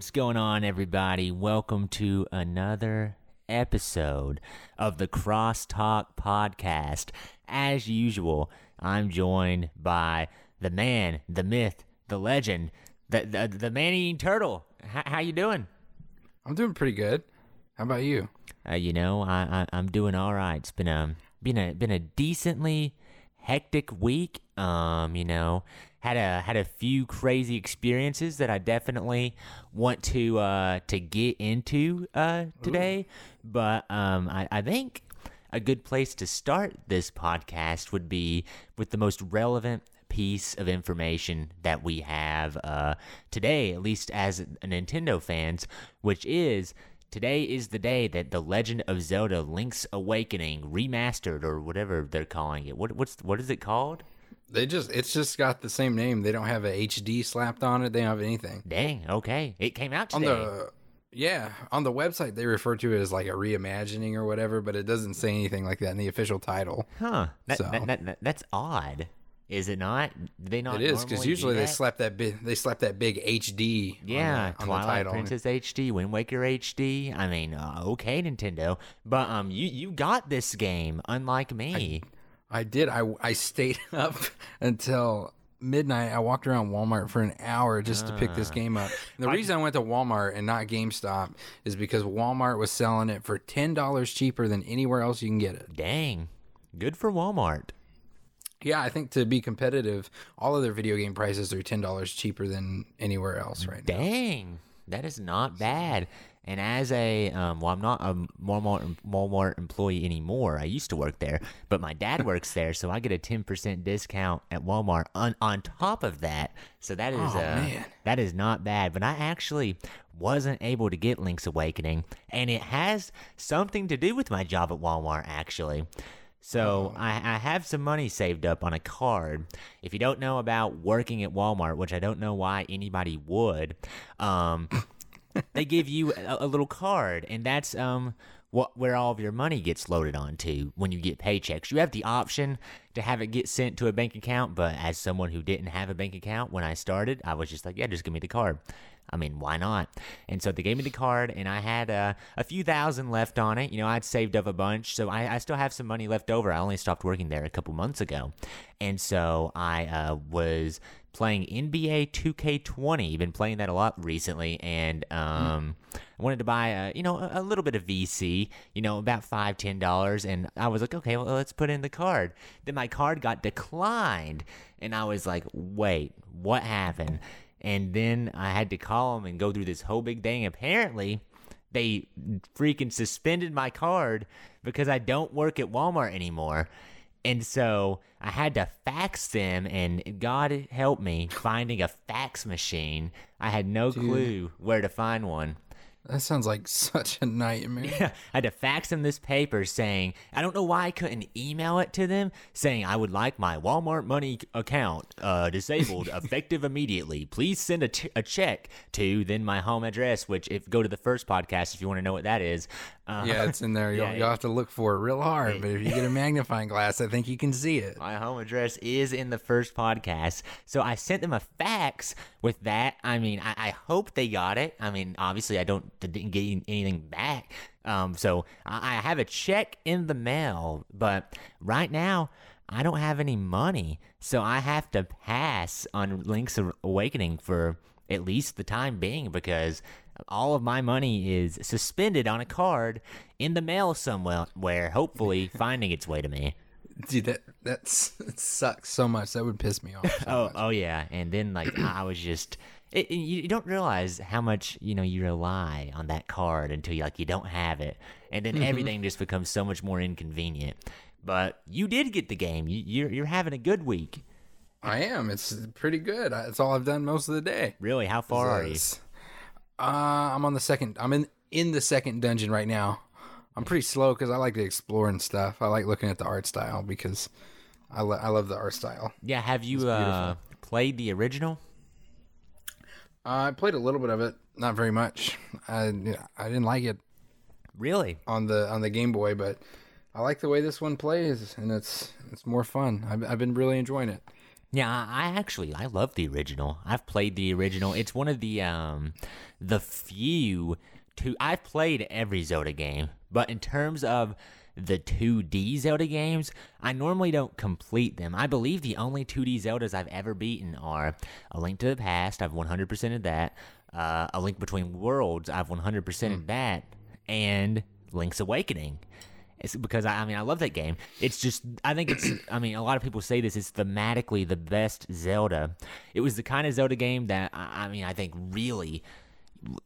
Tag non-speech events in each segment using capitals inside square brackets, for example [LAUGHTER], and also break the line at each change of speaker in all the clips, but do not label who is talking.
What's going on, everybody? Welcome to another episode of the Crosstalk Podcast. As usual, I'm joined by the man, the myth, the legend, the the, the man-eating turtle. H- how you doing?
I'm doing pretty good. How about you?
Uh, you know, I, I I'm doing all right. It's been a been a been a decently hectic week. Um, you know, had a had a few crazy experiences that I definitely want to uh to get into uh today. But um, I I think a good place to start this podcast would be with the most relevant piece of information that we have uh, today, at least as Nintendo fans, which is today is the day that the Legend of Zelda: Link's Awakening remastered or whatever they're calling it. What what's what is it called?
They just it's just got the same name. They don't have a HD slapped on it. They don't have anything.
Dang, okay, it came out
On
today.
the yeah, on the website they refer to it as like a reimagining or whatever, but it doesn't say anything like that in the official title.
Huh? That,
So-
that, that, that- that's odd. Is it not? They not?
It is because usually they slap that big they slap that big HD. on
Yeah,
the, on
Twilight
the title.
Princess HD, Wind Waker HD. I mean, uh, okay, Nintendo, but um, you you got this game, unlike me.
I did. I I stayed [LAUGHS] up until midnight. I walked around Walmart for an hour just to pick
Ah.
this game up. And the reason I went to Walmart and not GameStop is because Walmart was selling it for ten dollars cheaper than anywhere else you can get it.
Dang, good for Walmart.
Yeah, I think to be competitive, all of their video game prices are ten dollars cheaper than anywhere else right now.
Dang, that is not bad. And as a, um, well, I'm not a Walmart Walmart employee anymore. I used to work there, but my dad [LAUGHS] works there, so I get a 10% discount at Walmart on on top of that. So that is
oh,
uh, that is not bad. But I actually wasn't able to get Link's Awakening, and it has something to do with my job at Walmart, actually. So I, I have some money saved up on a card. If you don't know about working at Walmart, which I don't know why anybody would, um, [LAUGHS] they give you a, a little card, and that's um what where all of your money gets loaded onto when you get paychecks. You have the option to have it get sent to a bank account, but as someone who didn't have a bank account when I started, I was just like, yeah, just give me the card. I mean, why not? And so they gave me the card, and I had uh, a few thousand left on it. You know, I'd saved up a bunch, so I, I still have some money left over. I only stopped working there a couple months ago, and so I uh, was playing NBA 2K20. Been playing that a lot recently, and um, I wanted to buy a you know a, a little bit of VC. You know, about five ten dollars, and I was like, okay, well let's put in the card. Then my card got declined, and I was like, wait, what happened? And then I had to call them and go through this whole big thing. Apparently, they freaking suspended my card because I don't work at Walmart anymore. And so I had to fax them, and God help me finding a fax machine. I had no clue where to find one.
That sounds like [LAUGHS] such a nightmare.
Yeah, [LAUGHS] I had to fax them this paper saying, I don't know why I couldn't email it to them, saying I would like my Walmart money account uh, disabled [LAUGHS] effective immediately. Please send a, check to then my home address, which if go to the first podcast if you want to know what that is. Uh,
Yeah, it's in there. You'll,
Yeah,
you'll have to look for it real hard, but if you get a magnifying glass, I think you can see it.
My home address is in the first podcast. So I sent them a fax with that. I mean, I, I hope they got it. I mean, obviously, I don't didn't get anything back. Um, so I, I have a check in the mail, but right now I don't have any money. So I have to pass on Link's Awakening for at least the time being because all of my money is suspended on a card in the mail somewhere, where hopefully [LAUGHS] finding its way to me. [LAUGHS]
Dude, that that's it sucks so much. That would piss me off. so
Oh,
much.
oh yeah, and then like I was just, it, you don't realize how much you know you rely on that card until you like you don't have it, and then [LAUGHS] everything just becomes so much more inconvenient. But you did get the game. You, you're you're having a good week.
I am. It's pretty good. I- It's all I've done most of the day.
Really, how far are you?
Uh, I'm on the second. I'm in in the second dungeon right now. I'm pretty slow because I like to explore and stuff. I like looking at the art style because I, lo- I love the art style.
Yeah, have you uh, played the original?
Uh, I played a little bit of it, not very much. I I didn't like it
Really?
on the on the Game Boy, but I like the way this one plays, and it's it's more fun. I've, I've been really enjoying it.
Yeah, I I actually I love the original. I've played the original. It's one of the um the few two I've played every Zelda game, but in terms of the 2D Zelda games, I normally don't complete them. I believe the only 2D Zeldas I've ever beaten are A Link to the Past, I've 100% of that. Uh, A Link Between Worlds, I've 100% of that, and Link's Awakening. It's because I, I mean I love that game. It's just I think it's I mean a lot of people say this is thematically the best Zelda. It was the kind of Zelda game that I, I mean I think really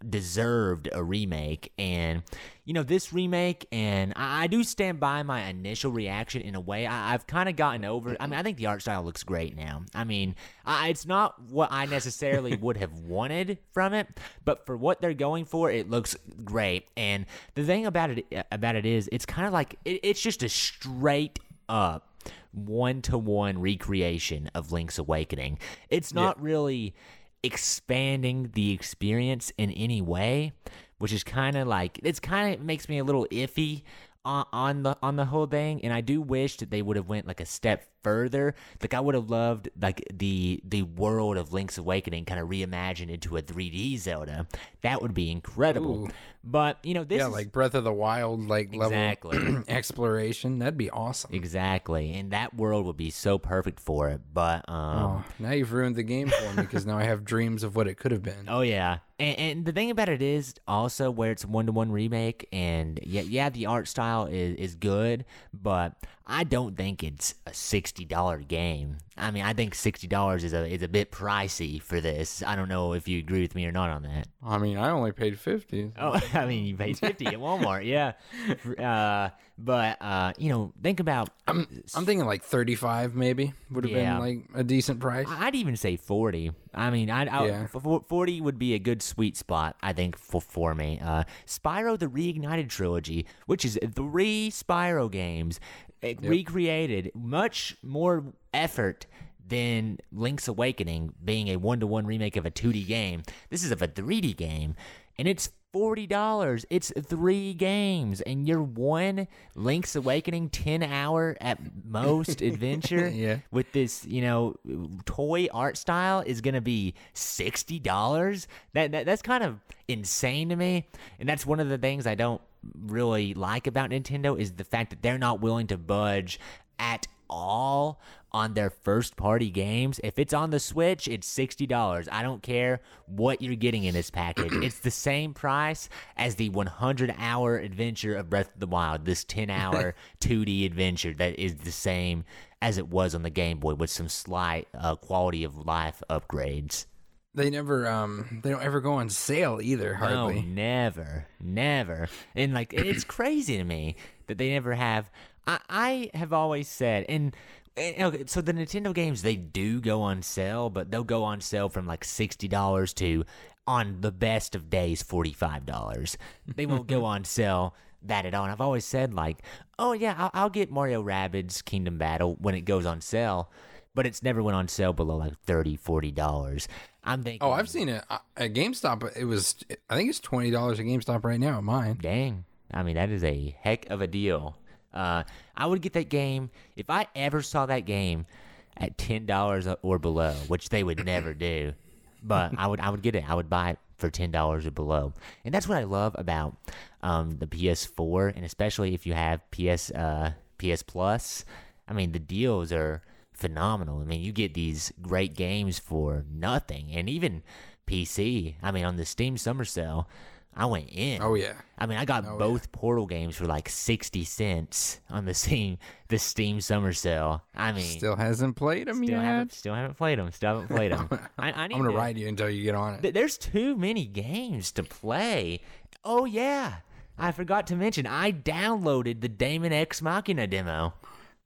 deserved a remake and you know this remake and I, I do stand by my initial reaction in a way. I, have kind of gotten over I mean I think the art style looks great now. I mean I, it's not what I necessarily [LAUGHS] would have wanted from it but for what they're going for it looks great. And the thing about it about it is it's kind of like it, it's just a straight up one to one recreation of Link's Awakening. It's not yeah. really expanding the experience in any way, which is kind of like it's kind of makes me a little iffy on, on the on the whole thing. And I do wish that they would have went like a step further. Like I would have loved like the the world of Link's Awakening kind of reimagined into a 3D Zelda. That would be incredible. Ooh. But you know this
yeah,
is,
like Breath of the Wild like exactly. level [CLEARS THROAT] exploration. That'd be awesome.
Exactly, and that world would be so perfect for it. But um,
oh, now you've ruined the game for me because now I have dreams of what it could have been.
Oh yeah, and, and, the thing about it is also where it's one to one remake, and yeah, yeah, the art style is is good, but I don't think it's a sixty dollar game. I mean, I think sixty dollars is a is a bit pricey for this. I don't know if you agree with me or not on that.
I mean, I only paid fifty.
Oh, [LAUGHS] I mean, you paid fifty at Walmart, yeah. Uh, but uh, you know, think about. [CLEARS THROAT]
I'm I'm thinking like thirty five maybe would have yeah. been like a decent price.
I'd even say forty. I mean, I'd, I, yeah. forty would be a good sweet spot, I think, for for me. Uh, Spyro the Reignited trilogy, which is three Spyro games it yep. recreated much more effort than Link's Awakening being a one to one remake of a 2D game. This is of a 3D game, and it's forty dollars. It's three games, and your one Link's Awakening ten hour at most [LAUGHS] adventure
yeah.
with this, you know, toy art style is gonna be sixty dollars. That, that that's kind of insane to me, and that's one of the things I don't really like about Nintendo is the fact that they're not willing to budge at all on their first party games. If it's on the Switch, it's $60. I don't care what you're getting in this package. it's the same price as the 100 hour adventure of Breath of the Wild, this 10 hour [LAUGHS] 2D adventure that is the same as it was on the Game Boy with some slight uh, quality of life upgrades.
They never, um, they don't ever go on sale either. Hardly.
No, never, never. And like, it's crazy to me that they never have. I, I have always said, and okay, so the Nintendo games they do go on sale, but they'll go on sale from like sixty dollars to on the best of days forty five dollars. They won't go [LAUGHS] on sale that at all. And I've always said like, oh yeah, I'll, I'll get Mario Rabbids Kingdom Battle when it goes on sale, but it's never went on sale below like 30 40 dollars. I'm thinking.
Oh, I've seen it at GameStop. It was, I think it's twenty dollars at GameStop right now. Mine.
Dang. I mean, that is a heck of a deal. Uh, I would get that game if I ever saw that game at ten dollars or below, which they would never do. But I would, I would get it. I would buy it for ten dollars or below, and that's what I love about um, the PS4, and especially if you have PS uh, PS Plus. I mean, the deals are phenomenal. I mean, you get these great games for nothing, and even PC. I mean, on the Steam Summer Sale, I went in.
Oh yeah.
I mean, I got oh, both yeah. Portal games for like sixty cents on the Steam the Steam Summer Sale. I mean,
still hasn't played them
still
yet.
Haven't, still haven't played them. Still haven't played them. [LAUGHS] I, I
am gonna to, ride you until you get on it.
Th- there's too many games to play. Oh yeah, I forgot to mention I downloaded the Daemon X Machina demo.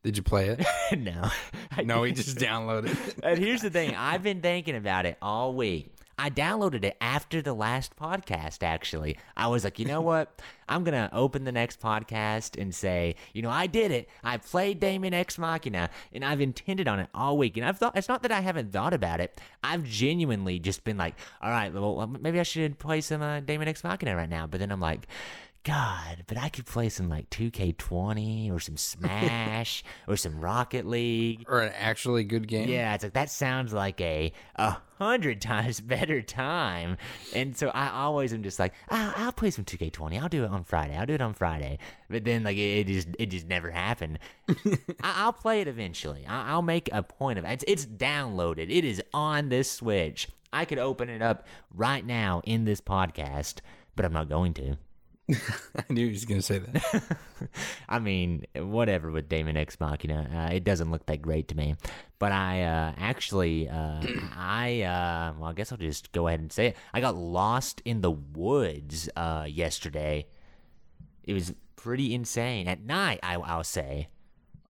Did you play it? [LAUGHS]
no.
no, he just downloaded it.
and here's the thing I've been thinking about it all week. I downloaded it after the last podcast, actually. I was like, you know what? [LAUGHS] I'm going to open the next podcast and say, you know, I did it. I played Daemon X Machina and I've intended on it all week. And I've thought, it's not that I haven't thought about it. I've genuinely just been like, all right, well, maybe I should play some uh, Daemon X Machina right now. But then I'm like, God, but I could play some like 2K20 or some [LAUGHS] Smash or some Rocket League.
Or an actually good game.
Yeah, it's like that sounds like a a hundred [LAUGHS] times better time. And so I always am just like, I'll, I'll play some 2K20. I'll do it on Friday. I'll do it on Friday. But then like it, it just it just never happened. [LAUGHS] I, will play it eventually. I, will make a point of it. It's, it's downloaded. It is on this Switch. I could open it up right now in this podcast, but I'm not going to. [LAUGHS]
I knew he was going to say that. [LAUGHS]
I mean, whatever with Daemon X Machina, uh, it doesn't look that great to me. But I uh, actually, uh, I uh, well, I guess I'll just go ahead and say it. I got lost in the woods uh, yesterday. It was pretty insane at night. I, I'll say.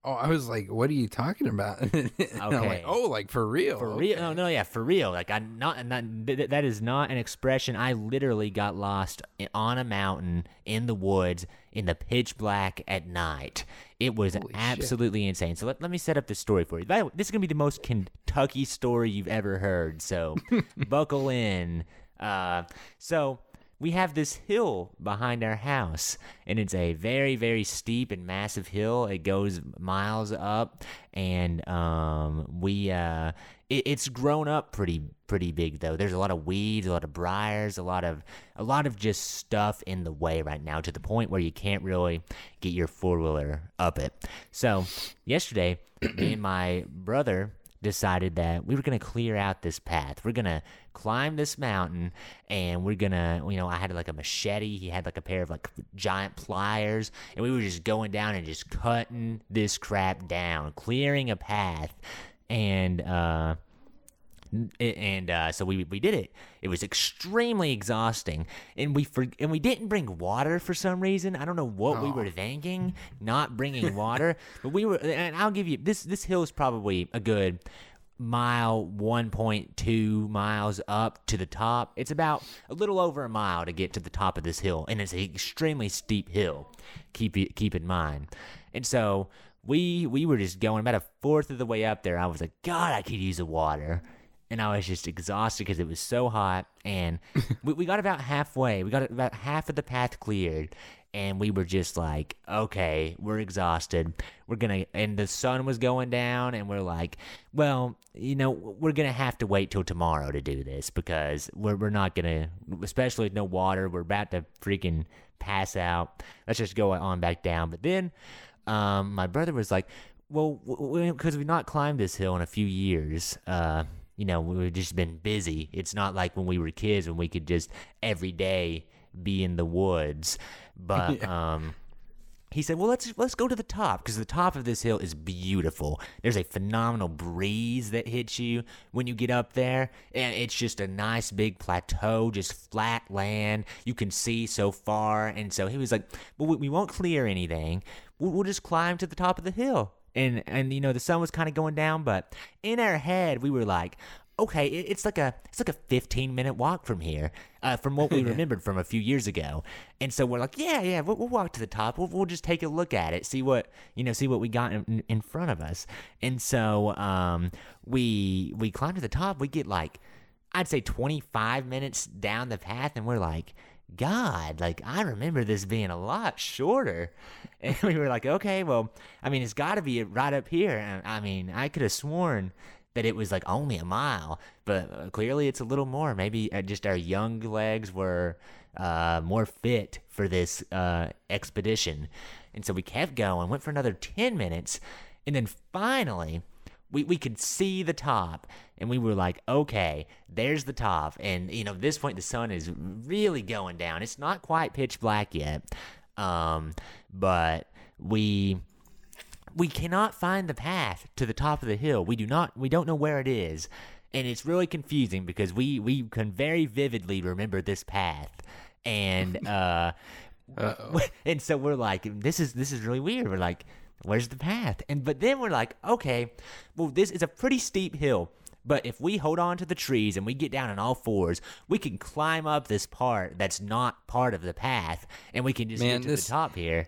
Oh, I was like, "What are you talking about?" [LAUGHS] okay. Like, oh, like for real?
For
okay.
real? No, no, yeah, for real. Like I not, not that is not an expression. I literally got lost on a mountain in the woods in the pitch black at night. It was Holy absolutely shit. insane. So let, let me set up the story for you. Way, This is gonna be the most Kentucky story you've ever heard. So [LAUGHS] buckle in. Uh, so we have this hill behind our house and it's a very very steep and massive hill. It goes miles up and um, we uh, it, it's grown up pretty pretty big though. There's a lot of weeds a lot of briars a lot of a lot of just stuff in the way right now to the point where you can't really get your four-wheeler up it. So yesterday [CLEARS THROAT] me and my brother decided that we were going to clear out this path. We're going to climb this mountain and we're going to, you know, I had like a machete. He had like a pair of like giant pliers and we were just going down and just cutting this crap down, clearing a path. And, uh, and uh, so we we did it. It was extremely exhausting, and we for, and we didn't bring water for some reason. I don't know what oh. we were thinking, not bringing water. [LAUGHS] but we were, and I'll give you this. This hill is probably a good mile 1.2 miles up to the top it's about a little over a mile to get to the top of this hill and it's an extremely steep hill keep keep in mind and so we we were just going about a fourth of the way up there i was like god i could use the water and I was just exhausted because it was so hot. And [LAUGHS] we, we got about halfway. We got about half of the path cleared, and we were just like, okay, we're exhausted. We're gonna, and the sun was going down, and we're like, well, you know, we're gonna have to wait till tomorrow to do this because we're we're not gonna, especially with no water. We're about to freaking pass out. Let's just go on back down. But then, um, my brother was like, well, because we've not climbed this hill in a few years. Uh, you know, we've just been busy. It's not like when we were kids when we could just every day be in the woods. But [LAUGHS] yeah. um he said, "Well, let's let's go to the top because the top of this hill is beautiful. There's a phenomenal breeze that hits you when you get up there, and it's just a nice big plateau, just flat land. You can see so far." And so he was like, "Well, we won't clear anything. We'll, we'll just climb to the top of the hill." And and you know the sun was kind of going down, but in our head we were like, okay, it's like a it's like a 15 minute walk from here, uh, from what we [LAUGHS] remembered from a few years ago. And so we're like, yeah, yeah, we'll, we'll walk to the top. We'll, we'll, just take a look at it, see what you know, see what we got in, in front of us. And so um, we we climb to the top. We get like, I'd say 25 minutes down the path, and we're like. God, like I remember this being a lot shorter. [LAUGHS] And we were like, okay, well, I mean, it's got to be right up here. And I mean, I could have sworn that it was like only a mile, but uh, clearly it's a little more. Maybe uh, just our young legs were uh, more fit for this uh, expedition. And so we kept going, went for another 10 minutes, and then finally, we, we could see the top and we were like okay there's the top. And you know at this point the sun is really going down. It's not quite pitch black yet um, but we we cannot find the path to the top of the hill. We do not we don't know where it is. And it's really confusing because we we can very vividly remember this path. And [LAUGHS] uh Uh-oh. [LAUGHS] and so we're like this is this is really weird. We're like where's the path? And but then we're like, okay, well this is a pretty steep hill. But if we hold on to the trees and we get down on all fours, we can climb up this part that's not part of the path, and we can just Man, get to this, the top here.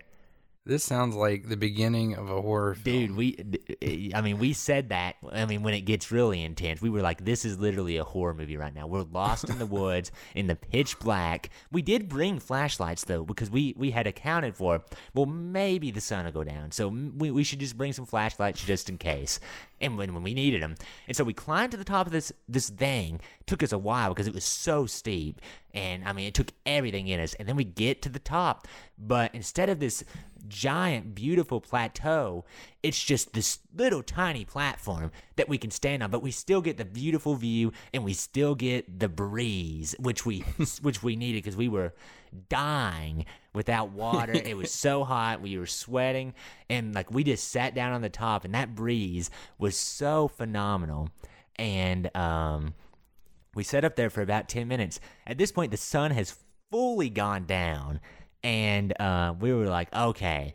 This sounds like the beginning of a horror film.
Dude, we, eh, I mean, we said that. I mean, when it gets really intense, we were like, this is literally a horror movie right now. We're lost in the [LAUGHS] woods in the pitch black. We did bring flashlights, though, because we, we had accounted for, well, maybe the sun will go down. So we, we should just bring some flashlights just in case. And when, when we needed them. And so we climbed to the top of this, this thing. took us a while because it was so steep. And I mean, it took everything in us. And then we get to the top. But instead of this giant, beautiful plateau, it's just this little tiny platform that we can stand on. But we still get the beautiful view and we still get the breeze, which we, [LAUGHS] which we needed because we were dying without water. it was so hot. We were sweating. And like we just sat down on the top and that breeze was so phenomenal. And, um, we sat up there for about 10 minutes. At this point, the sun has fully gone down, and uh, we were like, okay,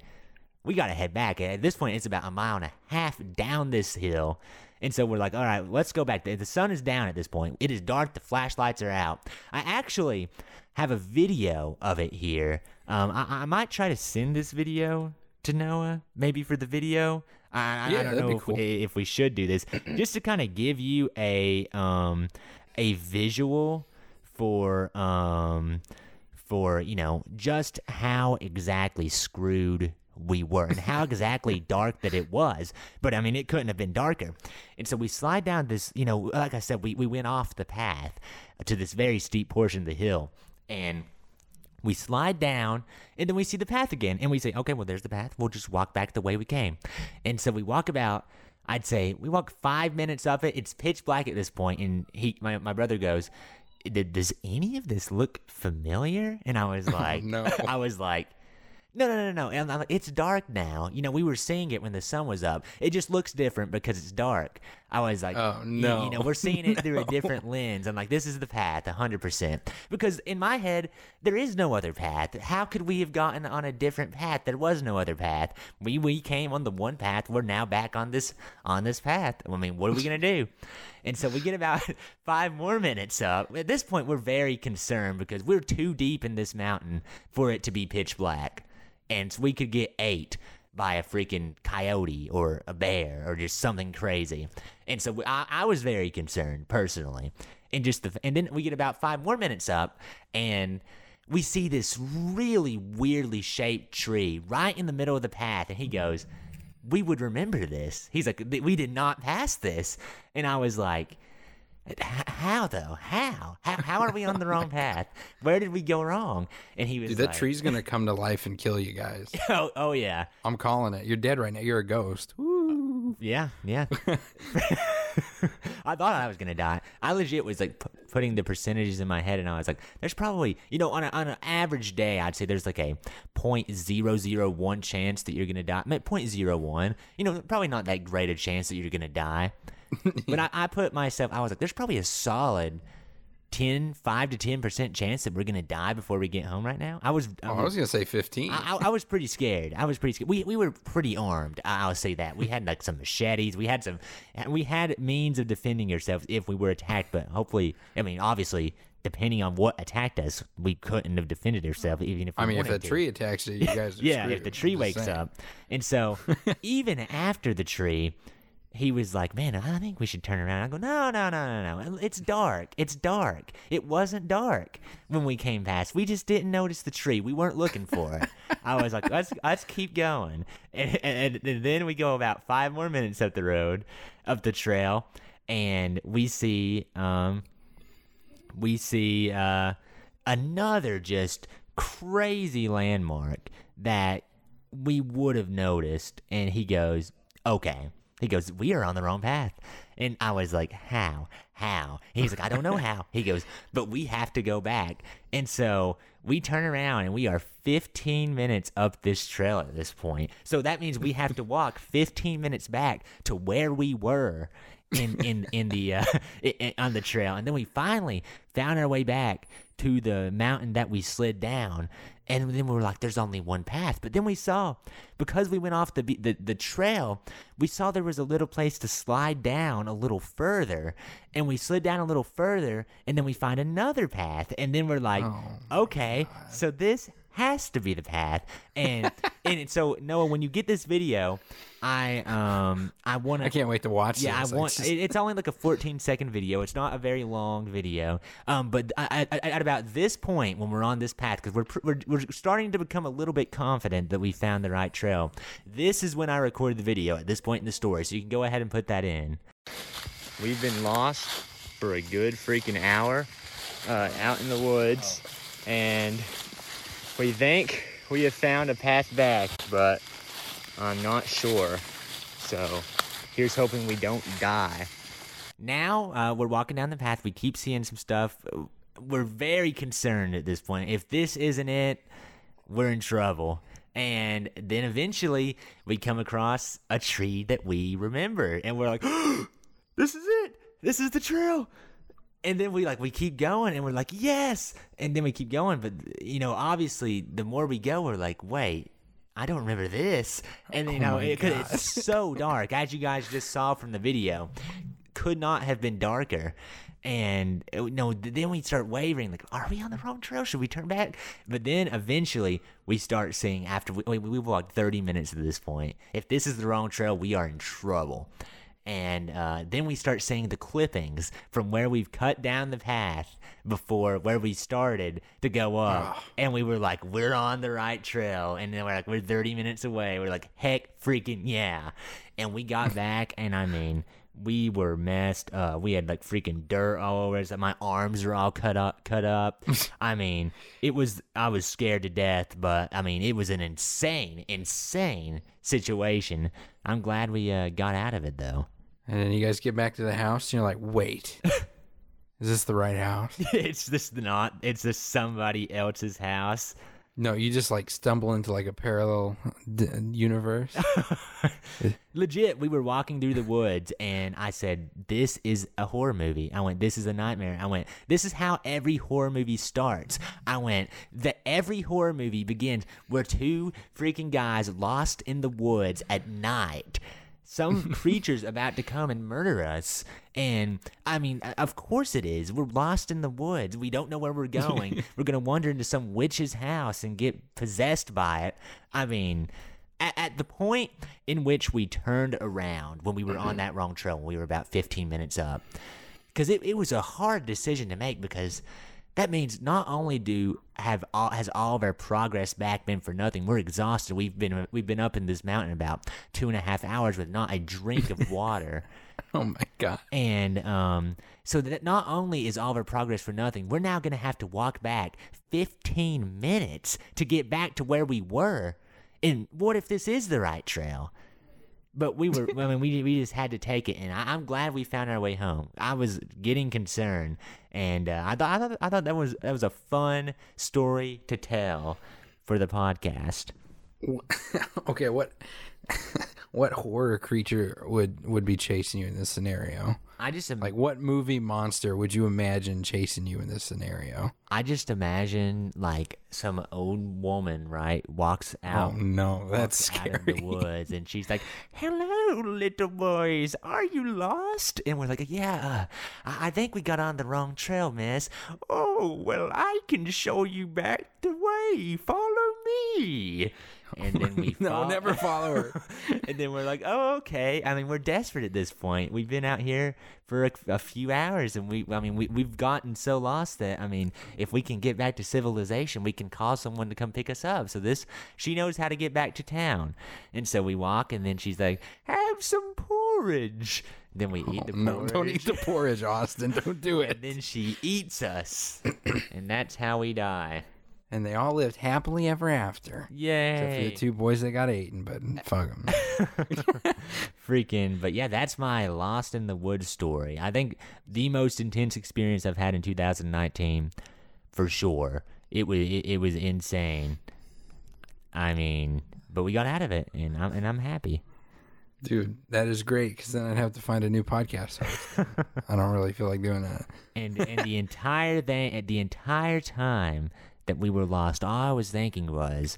we got to head back. At this point, it's about a mile and a half down this hill. And so we're like, all right, let's go back. The the sun is down at this point. It is dark. The flashlights are out. I actually have a video of it here. Um, I, I might try to send this video to Noah, maybe for the video. I, I- I don't know if,
cool.
if we should do this, [CLEARS THROAT] just to kind of give you a um a visual for um for you know just how exactly screwed we were and how exactly [LAUGHS] dark that it was. But i mean it couldn't have been darker. And so we slide down this you know like i said we, we went off the path to this very steep portion of the hill. And we slide down and then we see the path again. And we say okay well there's the path. We'll just walk back the way we came. And so we walk about i'd say we walk five minutes up it. It's pitch black at this point and he my, my brother goes "Did- does any of this look familiar and i was [LAUGHS] oh, like
no. [LAUGHS]
i was like no, no, no, no. And I'm like, it's dark now. You know, we were seeing it when the sun was up. It just looks different because it's dark. I was like,
Oh, no.
You know, we're seeing it through a [LAUGHS] different lens. I'm like, this is the path, 100%. Because in my head, there is no other path. How could we have gotten on a different path? There was no other path. We we came on the one path. We're now back on this on this path. I mean, what are we gonna do? And so we get about [LAUGHS] five more minutes up. At this point, we're very concerned because we're too deep in this mountain for it to be pitch black, and so we could get ate by a freaking coyote or a bear or just something crazy. And so I, I was very concerned personally. And just the and then we get about five more minutes up and we see this really weirdly shaped tree right in the middle of the path and he goes, "We would remember this." He's like, "We did not pass this." And I was like, "H- how though? How? How, how are we on the wrong path? Where did we go wrong? And he was
Dude, that
like,
tree's gonna come to life and kill you guys. [LAUGHS]
Oh, oh yeah.
I'm calling it. You're dead right now. You're a ghost. Woo.
Yeah, yeah. [LAUGHS] I thought I was gonna die. I legit was like pu- putting the percentages in my head, and I was like, "There's probably, you know, on a, on an average day, I'd say there's like a point zero zero one chance that you're gonna die. Point zero one, you know, probably not that great a chance that you're gonna die. [LAUGHS] but I, I put myself, I was like, there's probably a solid 10, 5 to ten percent chance that we're gonna die before we get home right now. I was, I
Oh, I was gonna say 15.
I, I, I was pretty scared. I was pretty scared. We, we were pretty armed. I- I'll say that. We had like some machetes. We had some. We had means of defending ourselves if we were attacked. But hopefully, I mean, obviously, depending on what attacked us, we couldn't have defended ourselves even if we
I mean, if a
to.
tree attacks you, you guys. [LAUGHS] Are
Yeah,
screwed.
if the tree wakes up. And so, [LAUGHS] even after the tree, he was like, Man, I think we should turn around. I go, No, no, no, no, no. It's dark. It's dark. It wasn't dark when we came past. We just didn't notice the tree. We weren't looking for it. I was like, Let's let's keep going. And, and, and then we go about five more minutes up the road, up the trail, and we see um we see uh, another just crazy landmark that we would have noticed. And he goes, okay. He goes, we are on the wrong path. And I was like, how? How? He's like, I don't know how. He goes, but we have to go back. And so we turn around and we are 15 minutes up this trail at this point. So that means we have to walk 15 minutes back to where we were in in in the uh, [LAUGHS] i- i- on the trail, and then we finally found our way back to the mountain that we slid down. And then we were like, "There's only one path." But then we saw, because we went off the be- the the trail, we saw there was a little place to slide down a little further, and we slid down a little further, and then we find another path, and then we're like,
Oh,
"Okay, so this." Has to be the path. And [LAUGHS] and so Noah, when you get this video, I um I want to.
I can't wait to watch.
yeah,
this.
I want.
just-
it- it's only like a 14 second video. It's not a very long video. Um, but I, I, at about this point, when we're on this path, because we're, we're we're starting to become a little bit confident that we found the right trail. This is when I recorded the video. At this point in the story, so you can go ahead and put that in. We've been lost for a good freaking hour, uh, out in the woods, and we think we have found a path back, but I'm not sure. So here's hoping we don't die. Now uh, we're walking down the path. We keep seeing some stuff. We're very concerned at this point. If this isn't it, we're in trouble. And then eventually we come across a tree that we remember, and we're like, [GASPS] "This is it. This is the trail." And then we like we keep going and we're like yes! And then we keep going but you know obviously the more we go we're like wait i don't remember this. And you
Oh
know it, it's so dark as you guys just saw from the video could not have been darker. And uh, no then we start wavering like are we on the wrong trail? Should we turn back? But then eventually we start seeing after we, we, we've walked 30 minutes at this point if this is the wrong trail we are in trouble and uh, then we start seeing the clippings from where we've cut down the path before where we started to go up and we were like we're on the right trail and then we're like we're 30 minutes away we're like heck freaking yeah and we got [LAUGHS] back and i mean we were messed up. We had like freaking dirt all over us. My arms were all cut up. Cut up. [LAUGHS] I mean, it was. I was scared to death, but I mean, it was an insane, insane situation. I'm glad we uh, got out of it though.
And then you guys get back to the house, and you're like, wait, [LAUGHS] is this the right house? [LAUGHS]
it's just not. It's just somebody else's house.
No, you just like stumble into like a parallel d- universe. [LAUGHS]
Legit, we were walking through the woods, and I said, "This is a horror movie." I went, "This is a nightmare." I went, "This is how every horror movie starts." I went, "That every horror movie begins where two freaking guys lost in the woods at night." Some [LAUGHS] creature's about to come and murder us. And I mean, of course it is. We're lost in the woods. We don't know where we're going. [LAUGHS] we're going to wander into some witch's house and get possessed by it. I mean, at, at the point in which we turned around when we were on mm-hmm. that wrong trail, when we were about 15 minutes up, because it, it was a hard decision to make because that means not only do have all, has all of our progress back been for nothing, we're exhausted. We've been we've been up in this mountain about two and a half hours with not a drink of [LAUGHS] water.
oh my god!
And um, so that not only is all of our progress for nothing, we're now going to have to walk back 15 minutes to get back to where we were. And what if this is the right trail? But we were, [LAUGHS] I mean, we, we just had to take it. And I, I'm glad we found our way home. I was getting concerned. And uh, I, thought, I, thought, I thought that was, that was a fun story to tell for the podcast. [LAUGHS]
okay, what [LAUGHS] what horror creature would would be chasing you in this scenario?
I just am
Like, what movie monster would you imagine chasing you in this scenario?
I just imagine like some old woman, right, walks out.
oh no, that's
walks out
scary.
of the woods, and she's like, [LAUGHS] "Hello, little boys. Are you lost?" And we're like, "Yeah, uh, I I think we got on the wrong trail, miss." Oh, well, I can show you back the way. Follow me. And then we [LAUGHS]
no,
fol-
never follow her. [LAUGHS]
and then we're like, oh, okay. I mean, we're desperate at this point. We've been out here for a, a few hours, and we, I mean, we, we've gotten so lost that, I mean, if we can get back to civilization, we can call someone to come pick us up. So this, she knows how to get back to town. And so we walk, and then she's like, have some porridge. Then we eat the porridge.
no, don't eat the porridge, Austin. Don't do it. [LAUGHS]
And then she eats us. [COUGHS] and that's how we die.
And they all lived happily ever after. Yay! Except for the two boys that got eaten, but uh, fuck them. [LAUGHS]
freaking but yeah that's my lost in the woods story i think the most intense experience i've had in 2019 for sure it was it, it was insane i mean but we got out of it and i'm and i'm happy
Dude, that is great because then I'd have to find a new podcast host. [LAUGHS] I don't really feel like doing that.
and and the entire thing the entire time that we were lost all i was thinking was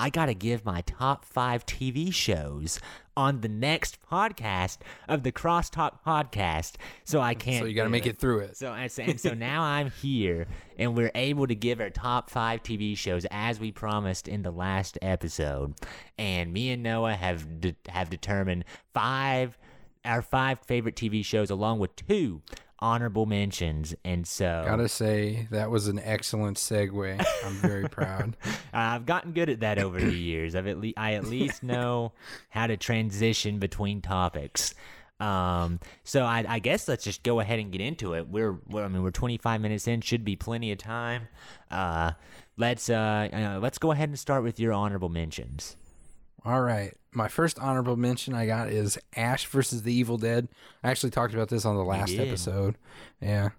I got to give my top five TV shows on the next podcast of the Crosstalk podcast. So I can't.
So you got to make it through it.
So and so, and so now I'm here, and we're able to give our top five TV shows as we promised in the last episode. And me and Noah have de- have determined five our five favorite TV shows, along with two honorable mentions. And so
Gotta say that was an excellent segue. I'm very [LAUGHS] proud.
I've gotten good at that over the years. I've at least I at least [LAUGHS] know how to transition between topics. Um, so I, I guess let's just go ahead and get into it. We're, we're I mean we're 25 minutes in, should be plenty of time. Uh, let's uh, uh let's go ahead and start with your honorable mentions.
All right. My first honorable mention I got is Ash versus the Evil Dead. I actually talked about this on the last
did.
episode. Yeah.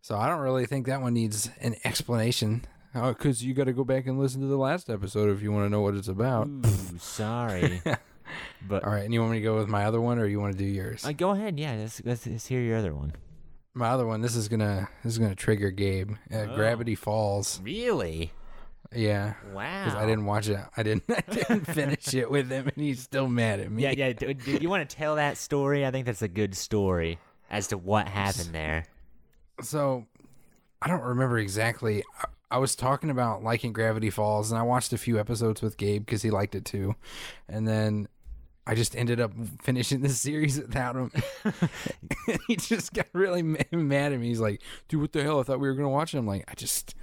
So I don't really think that one needs an explanation. Oh, because you got to go back and listen to the last episode if you want to know what it's about.
Ooh, [LAUGHS] sorry, [LAUGHS] but
All right. And you want me to go with my other one or you want to do yours?
uh, go ahead. Yeah, let's, let's, let's hear your other one.
my other one, this is going to this is to trigger Gabe. Uh,
Oh.
Gravity Falls.
Really?
Yeah.
Wow.
Because I didn't watch it. I didn't [LAUGHS] I didn't finish it with him and he's still mad at me.
Yeah, yeah. Do, do you want to tell that story? I think that's a good story as to what happened there.
so I don't remember exactly. I, I was talking about liking Gravity Falls, and I watched a few episodes with Gabe because he liked it too, and then I just ended up finishing the series without him. [LAUGHS] he just got really [LAUGHS] mad at me. He's like, "Dude, what the hell? I thought we were gonna watch it." I'm like, "I just."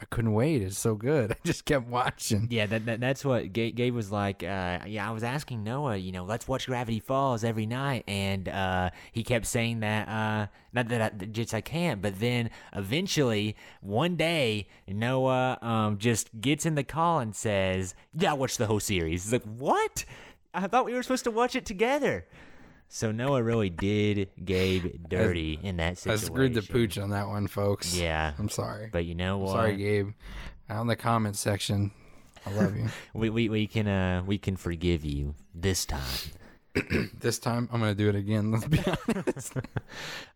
I couldn't wait. It's so good. [LAUGHS] I just kept watching.
Yeah, that, that that's what Gabe, Gabe was like. Uh, yeah, I was asking Noah, you know, let's watch Gravity Falls every night, and uh, he kept saying that. Uh, not that I, just I can't, but then eventually one day Noah um, just gets in the call and says, "Yeah, watch the whole series." He's like, "What? I thought we were supposed to watch it together." So Noah really did Gabe dirty in that situation.
I screwed the pooch on that one, folks.
Yeah,
I'm sorry.
but you know what?
Sorry, Gabe. Out in the comments section, I love you. [LAUGHS]
We, we we can uh we can forgive you this time. [COUGHS]
this time, I'm gonna do it again. Let's be honest. [LAUGHS]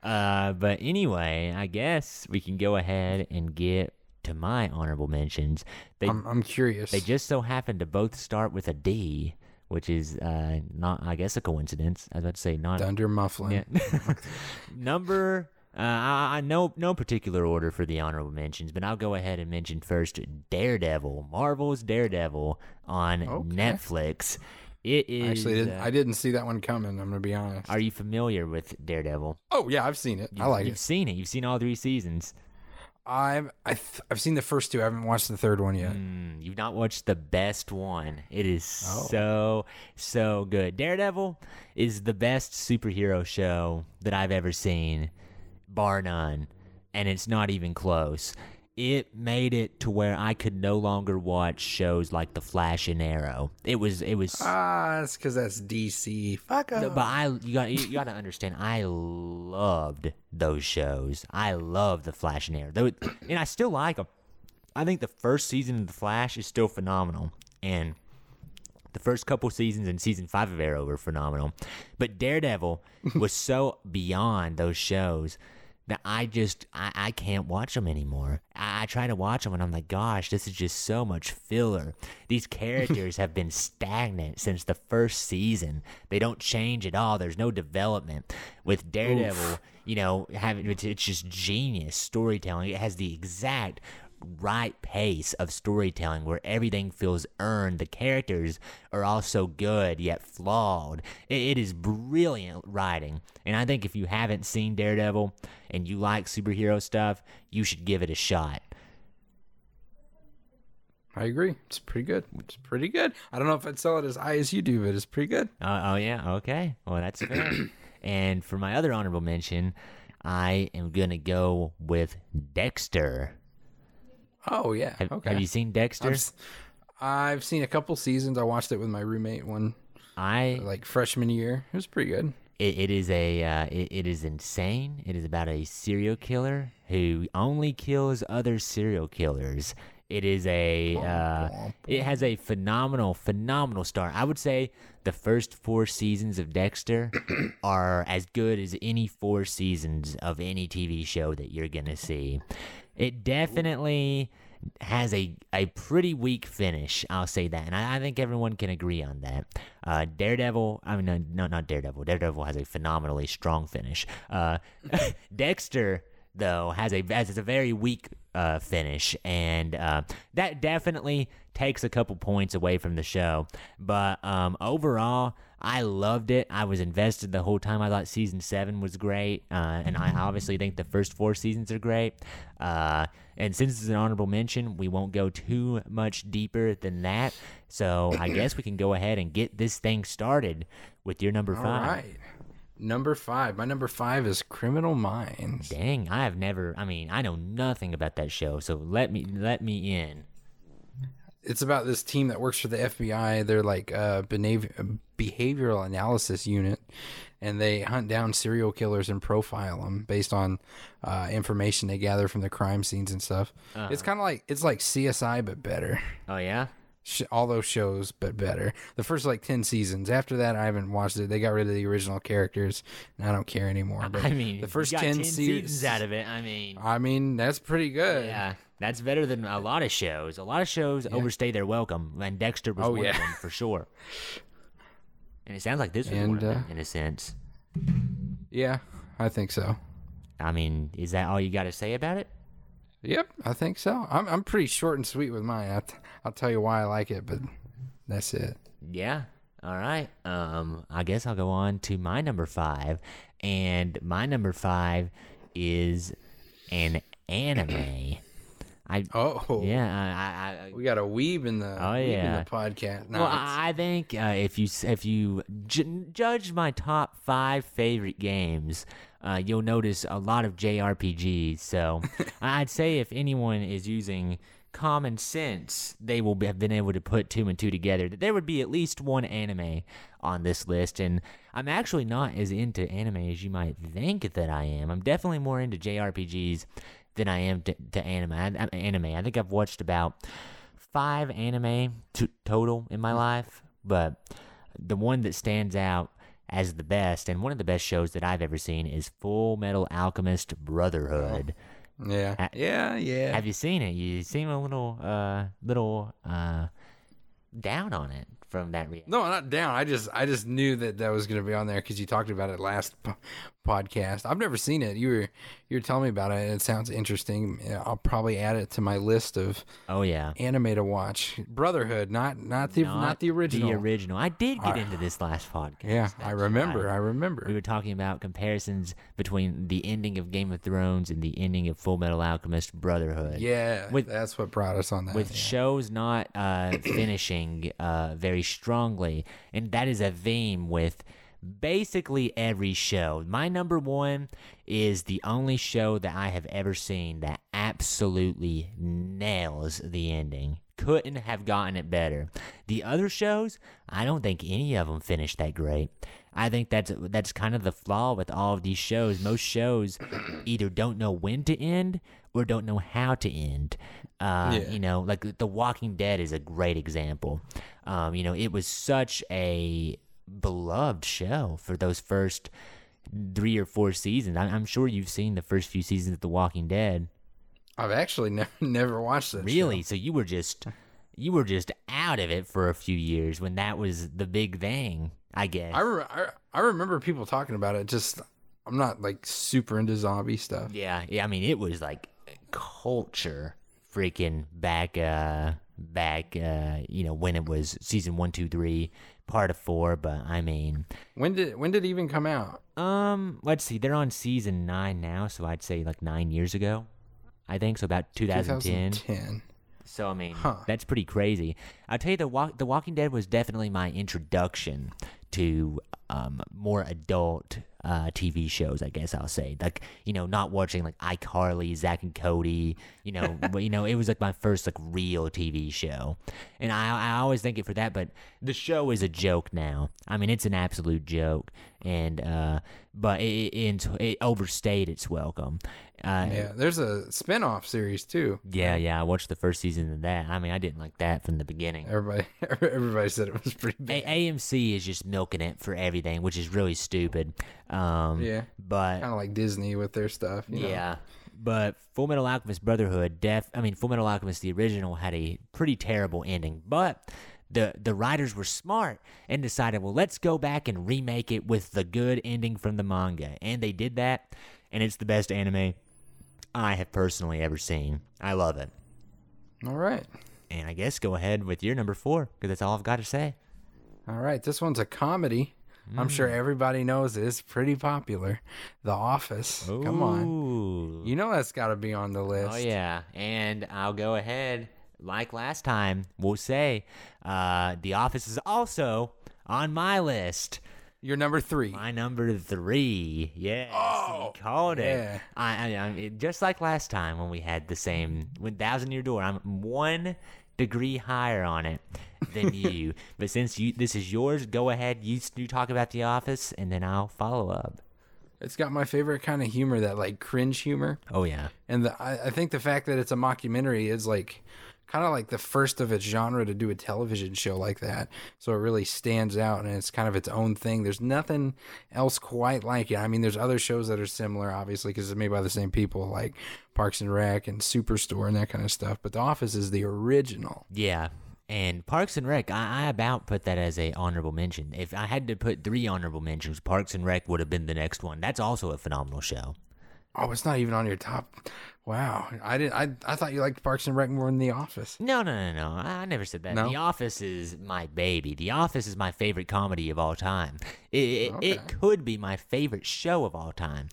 Uh, but anyway, I guess we can go ahead and get to my honorable mentions. They
I'm, I'm curious.
they just so happen to both start with a D, which is uh not I guess a coincidence. I was about to say not
Dunder Mifflin.
yeah. [LAUGHS] Number uh, I, I no no particular order for the honorable mentions, but I'll go ahead and mention first Daredevil, Marvel's Daredevil on
Okay.
Netflix. It is.
I actually didn't.
uh,
I didn't see that one coming. I'm gonna be honest.
are you familiar with Daredevil?
oh yeah, I've seen it. I
You-
like
You've
it.
seen it. You've seen all three seasons.
I've I th- I've seen the first two. I haven't watched the third one yet.
Mm, you've not watched the best one. It is
Oh.
so so good. Daredevil is the best superhero show that I've ever seen, bar none, and it's not even close. It made it to where I could no longer watch shows like The Flash and Arrow. It was it was
Ah, it's because that's DC. Fuck
No,
up.
but I you got you, got to understand. I loved those shows. I love the Flash and Arrow, Though [CLEARS THROAT] and I still like them. I think the first season of the Flash is still phenomenal, and the first couple seasons and season five of Arrow were phenomenal. But Daredevil [LAUGHS] was so beyond those shows that I just I, I can't watch them anymore. I, I try to watch them and I'm like, gosh, this is just so much filler. These [LAUGHS] characters have been stagnant since the first season. They don't change at all. There's no development. With Daredevil, you know, having it's, it's just genius storytelling. It has the exact right pace of storytelling where everything feels earned. The characters are also good yet flawed. It, it is brilliant writing. And I think if you haven't seen Daredevil and you like superhero stuff, you should give it a shot.
I agree. It's pretty good. It's pretty good. I don't know if I'd sell it as high as you do, but it's pretty good.
Uh, oh, yeah. Okay. Well, that's fair. [CLEARS THROAT] and for my other honorable mention, I am going to go with Dexter.
Oh yeah.
Have,
okay.
have you seen Dexter?
I've, I've seen a couple seasons. I watched it with my roommate one
I
like freshman year. It was pretty good.
It, it is a uh, it, it is insane. It is about a serial killer who only kills other serial killers. It is a uh, it has a phenomenal phenomenal start. I would say the first four seasons of Dexter [CLEARS THROAT] are as good as any four seasons of any TV show that you're gonna see. It definitely has a, a pretty weak finish. I'll say that, and I, I think everyone can agree on that. Uh, Daredevil, I mean, no, no, not Daredevil. Daredevil has a phenomenally strong finish. Uh, [LAUGHS] Dexter, though, has a has a very weak uh, finish, and uh, that definitely takes a couple points away from the show. But um, overall, I loved it. I was invested the whole time. I thought season seven was great, uh, and I obviously think the first four seasons are great. Uh, and since it's an honorable mention, we won't go too much deeper than that. So I guess we can go ahead and get this thing started with your number
All
five.
right. Number five. My number five is Criminal Minds.
Dang, I have never. I mean, I know nothing about that show. So let me let me in.
It's about this team that works for the FBI. They're like a behav- behavioral analysis unit, and they hunt down serial killers and profile them based on uh, information they gather from the crime scenes and stuff. It's kind of like it's like CSI but better.
Oh yeah.
all those shows, but better. The first like ten seasons. After that, I haven't watched it. They got rid of the original characters, and I don't care anymore. [LAUGHS] But
I mean,
the first 10,
10
se-
seasons out of it. I mean,
I mean, that's pretty good.
yeah, that's better than a lot of shows. A lot of shows overstay their welcome, and Dexter was
Oh,
one
yeah.
of them for sure. [LAUGHS] And it sounds like this was
And,
one of
uh,
them, in a sense.
Yeah, I think so.
I mean, is that all you got to say about it?
Yep, I think so. I'm I'm pretty short and sweet with mine. T- I'll tell you why I like it, but that's it.
Yeah. All right. Um, I guess I'll go on to my number five, and my number five is an anime. I
Oh,
yeah. I, I, I
We got a weeb in the
Oh, yeah.
the podcast.
Well, I I think uh, if you if you ju- judge my top five favorite games, uh, you'll notice a lot of JRPGs. So [LAUGHS] I'd say if anyone is using common sense, they will be, have been able to put two and two together. That there would be at least one anime on this list, and I'm actually not as into anime as you might think that I am. I'm definitely more into JRPGs than I am to, to anime. I, anime. I think I've watched about five anime to, total in my life, but the one that stands out as the best and one of the best shows that I've ever seen is Full Metal Alchemist Brotherhood.
yeah,
Ha-
yeah, yeah.
Have you seen it? You seem a little uh little uh down on it from that reaction.
No, not down. I just I just knew that that was going to be on there because you talked about it last podcast. I've never seen it. You were you were telling me about it, it sounds interesting. I'll probably add it to my list of
Oh yeah.
anime to watch. Brotherhood, not not the not, the original.
The original. I did get into this last podcast.
yeah, I remember.
right.
I remember.
We were talking about comparisons between the ending of Game of Thrones and the ending of Full Metal Alchemist Brotherhood.
yeah,
With-
that's what brought us on that.
with
yeah.
shows not uh, [COUGHS] finishing uh, very strongly, and that is a theme with basically every show. My number one is the only show that I have ever seen that absolutely nails the ending. Couldn't have gotten it better. The other shows, I don't think any of them finished that great. I think that's that's kind of the flaw with all of these shows. Most shows [CLEARS THROAT] either don't know when to end or don't know how to end. Uh,
Yeah.
You know, like The Walking Dead is a great example. Um, you know, it was such a beloved show for those first three or four seasons. I- I'm sure you've seen the first few seasons of The Walking Dead.
I've actually never [LAUGHS] never watched that.
Really?
show.
So you were just you were just out of it for a few years when that was the big thing. I guess.
I, re- I I remember people talking about it. Just I'm not like super into zombie stuff.
Yeah, yeah. I mean, it was like culture freaking back, uh, back, uh, you know, when it was season one, two, three, part of four. But I mean,
When did when did it even come out?
um, let's see, they're on season nine now, so I'd say like nine years ago. I think so, about 2010.
2010.
So I mean,
Huh.
that's pretty crazy. I'll tell you, the Walk, the Walking Dead was definitely my introduction to um, more adult uh, TV shows. I guess I'll say, like you know, not watching like iCarly, Zack and Cody. You know, [LAUGHS] but, you know, it was like my first like real TV show, and I I always thank it for that. But the show is a joke now. I mean, it's an absolute joke, and uh, but it it, it overstayed its welcome. Uh,
Yeah, there's a spin-off series too.
yeah, yeah, I watched the first season of that. I mean, I didn't like that from the beginning.
Everybody [LAUGHS] everybody said it was pretty bad.
A- AMC is just milking it for everything, which is really stupid. Um,
Yeah.
But
Kind of like Disney with their stuff. you know?
yeah. But Full Metal Alchemist Brotherhood, def I mean Full Metal Alchemist the original had a pretty terrible ending, but the the writers were smart and decided, well, let's go back and remake it with the good ending from the manga, and they did that, and it's the best anime I have personally ever seen. I love it,
All right.
and I guess go ahead with your number four because that's all I've got to say.
All right. This one's a comedy. I'm sure
Mm.
everybody knows it. It's pretty popular. The Office. Come on. You know that's got to be on the list.
Oh yeah, and I'll go ahead like last time. We'll say uh, The Office is also on my list.
You're number three.
My number three. Yes,
Oh,
you called it.
yeah.
I, I, I, just like last time when we had the same when Thousand Year Door. I'm one degree higher on it than [LAUGHS] you. but since you this is yours, go ahead. You you talk about The Office, and then I'll follow up.
It's got my favorite kind of humor, that like cringe humor.
Oh yeah.
And the, I, I think the fact that it's a mockumentary is like kind of like the first of its genre to do a television show like that. So it really stands out and it's kind of its own thing. There's nothing else quite like it. I mean, there's other shows that are similar, obviously, because it's made by the same people, like Parks and Rec and Superstore and that kind of stuff. But The Office is the original.
Yeah. And Parks and Rec, I, I about put that as a honorable mention. If I had to put three honorable mentions, Parks and Rec would have been the next one. That's also a phenomenal show.
Oh, it's not even on your top. Wow, I didn't. I I thought you liked Parks and Rec more than The Office.
No, no, no, no. I never said that.
No?
The Office is my baby. The Office is my favorite comedy of all time. It, it, it could be my favorite show of all time.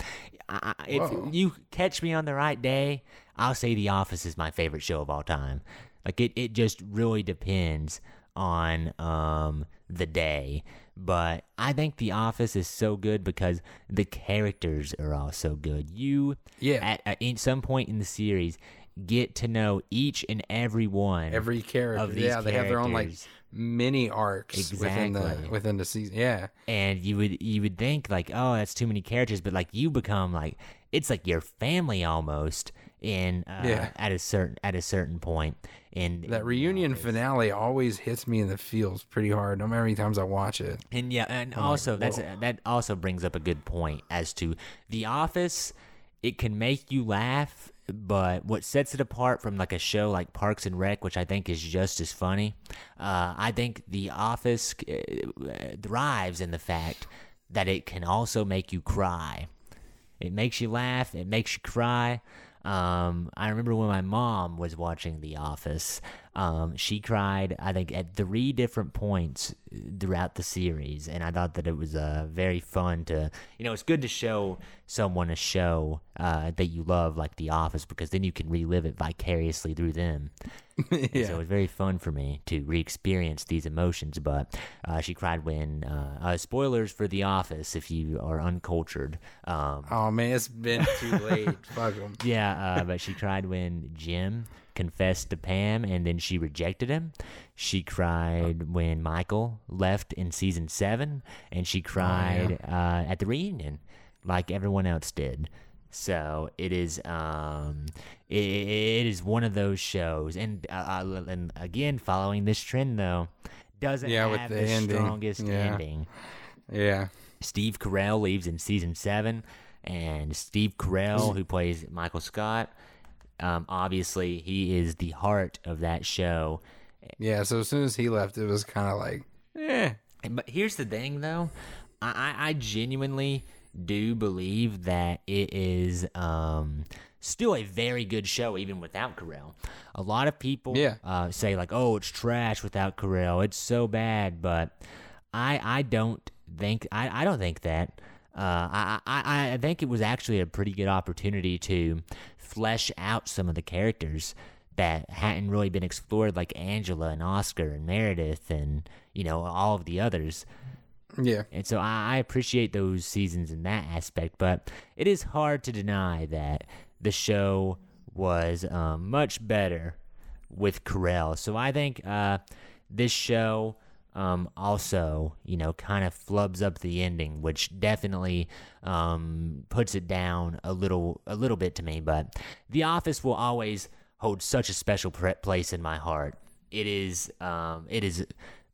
I- if
Whoa.
you catch me on the right day, I'll say The Office is my favorite show of all time. Like it, it just really depends on um the day. But I think The Office is so good because the characters are all so good. You
Yeah.
at, at in some point in the series get to know each and every one
Every character,
of these
yeah, they have their own like mini arcs exactly. within the within the season. Yeah,
and you would you would think like oh that's too many characters but like you become like it's like your family almost in uh,
Yeah.
at a certain at a certain point in
that reunion finale always hits me in the feels pretty hard. No matter how many times I watch it.
And yeah, and
Oh
also that's that also brings up a good point as to The Office. It can make you laugh, but what sets it apart from like a show like Parks and Rec, which I think is just as funny, uh, I think The Office uh, thrives in the fact that it can also make you cry. It makes you laugh. It makes you cry. Um, I remember when my mom was watching The Office. Um, she cried, I think, at three different points throughout the series, and I thought that it was uh, very fun to, you know, it's good to show someone a show uh, that you love, like The Office, because then you can relive it vicariously through them. [LAUGHS]
Yeah.
So it was very fun for me to re-experience these emotions. But uh, she cried when uh, uh, spoilers for The Office if you are uncultured. Um,
Oh man, it's been too late. [LAUGHS] Fuck 'em.
yeah, uh, but she cried when Jim confessed to Pam and then she rejected him. She cried when Michael left in season seven, and she cried uh, at the reunion, like everyone else did. So it is, um, it, it is one of those shows, and uh, uh, and again, following this trend though, doesn't
Yeah, with
have
the
the,
ending.
strongest
Yeah.
ending.
Yeah.
Steve Carell leaves in season seven, and Steve Carell, who plays Michael Scott, um, obviously he is the heart of that show.
Yeah. So as soon as he left, it was kind of like, eh.
But here's the thing, though, I, I I genuinely do believe that it is um, still a very good show, even without Carell. A lot of people
Yeah.
uh, say like, "Oh, it's trash without Carell. It's so bad," but I I don't think I, I don't think that. Uh, I, I I think it was actually a pretty good opportunity to flesh out some of the characters that hadn't really been explored, like Angela and Oscar and Meredith and you know all of the others.
Yeah.
And so I, I appreciate those seasons in that aspect, but it is hard to deny that the show was um, much better with Carell. So I think uh, this show um, also, you know, kind of flubs up the ending, which definitely um, puts it down a little, a little bit to me. But The Office will always hold such a special place in my heart. It is, um, it is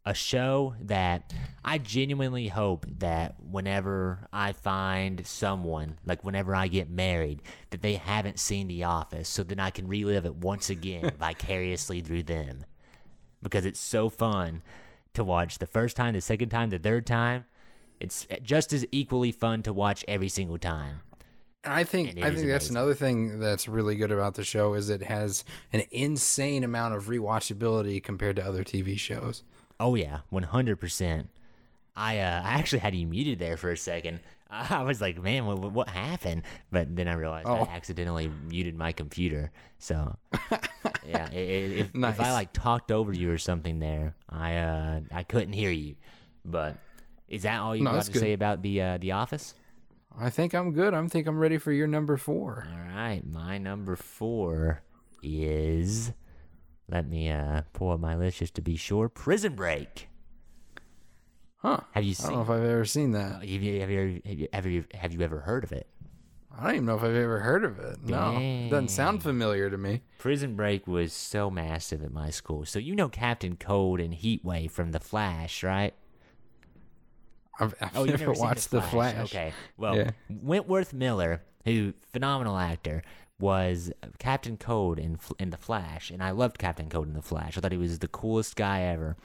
a show that I genuinely hope that whenever I find someone, like whenever I get married, that they haven't seen The Office, so then I can relive it once again [LAUGHS] vicariously through them. Because it's so fun to watch the first time, the second time, the third time. It's just as equally fun to watch every single time.
And I think I think that's another thing that's really good about the show is it has an insane amount of rewatchability compared to other TV shows.
Oh yeah, one hundred percent. I uh, I actually had you muted there for a second. [LAUGHS] I was like, man, what, what- happened? But then I realized I
Oh.
accidentally muted my computer. So [LAUGHS] yeah, i- i- if, if I like talked over you or something there, I uh I couldn't hear you. But is that all you
No,
got to
good.
say about the uh, the Office?
I think I'm good. I think I'm ready for your number four.
All right, my number four is. Let me uh pull up my list just to be sure. Prison Break.
Huh.
Have you
I
seen?
don't know if I've ever seen that.
Have you, have, you, have, you, have, you, have you ever heard of it?
I don't even know if I've ever heard of it. No. Doesn't sound familiar to me.
Prison Break was so massive at my school. So you know Captain Cold and Heatwave from The Flash, right?
I've, I've
Oh,
never,
never
watched
seen
The Flash.
Okay. Well,
Yeah.
Wentworth Miller, who phenomenal actor, was Captain Cold in in The Flash, and I loved Captain Cold in The Flash. I thought he was the coolest guy ever.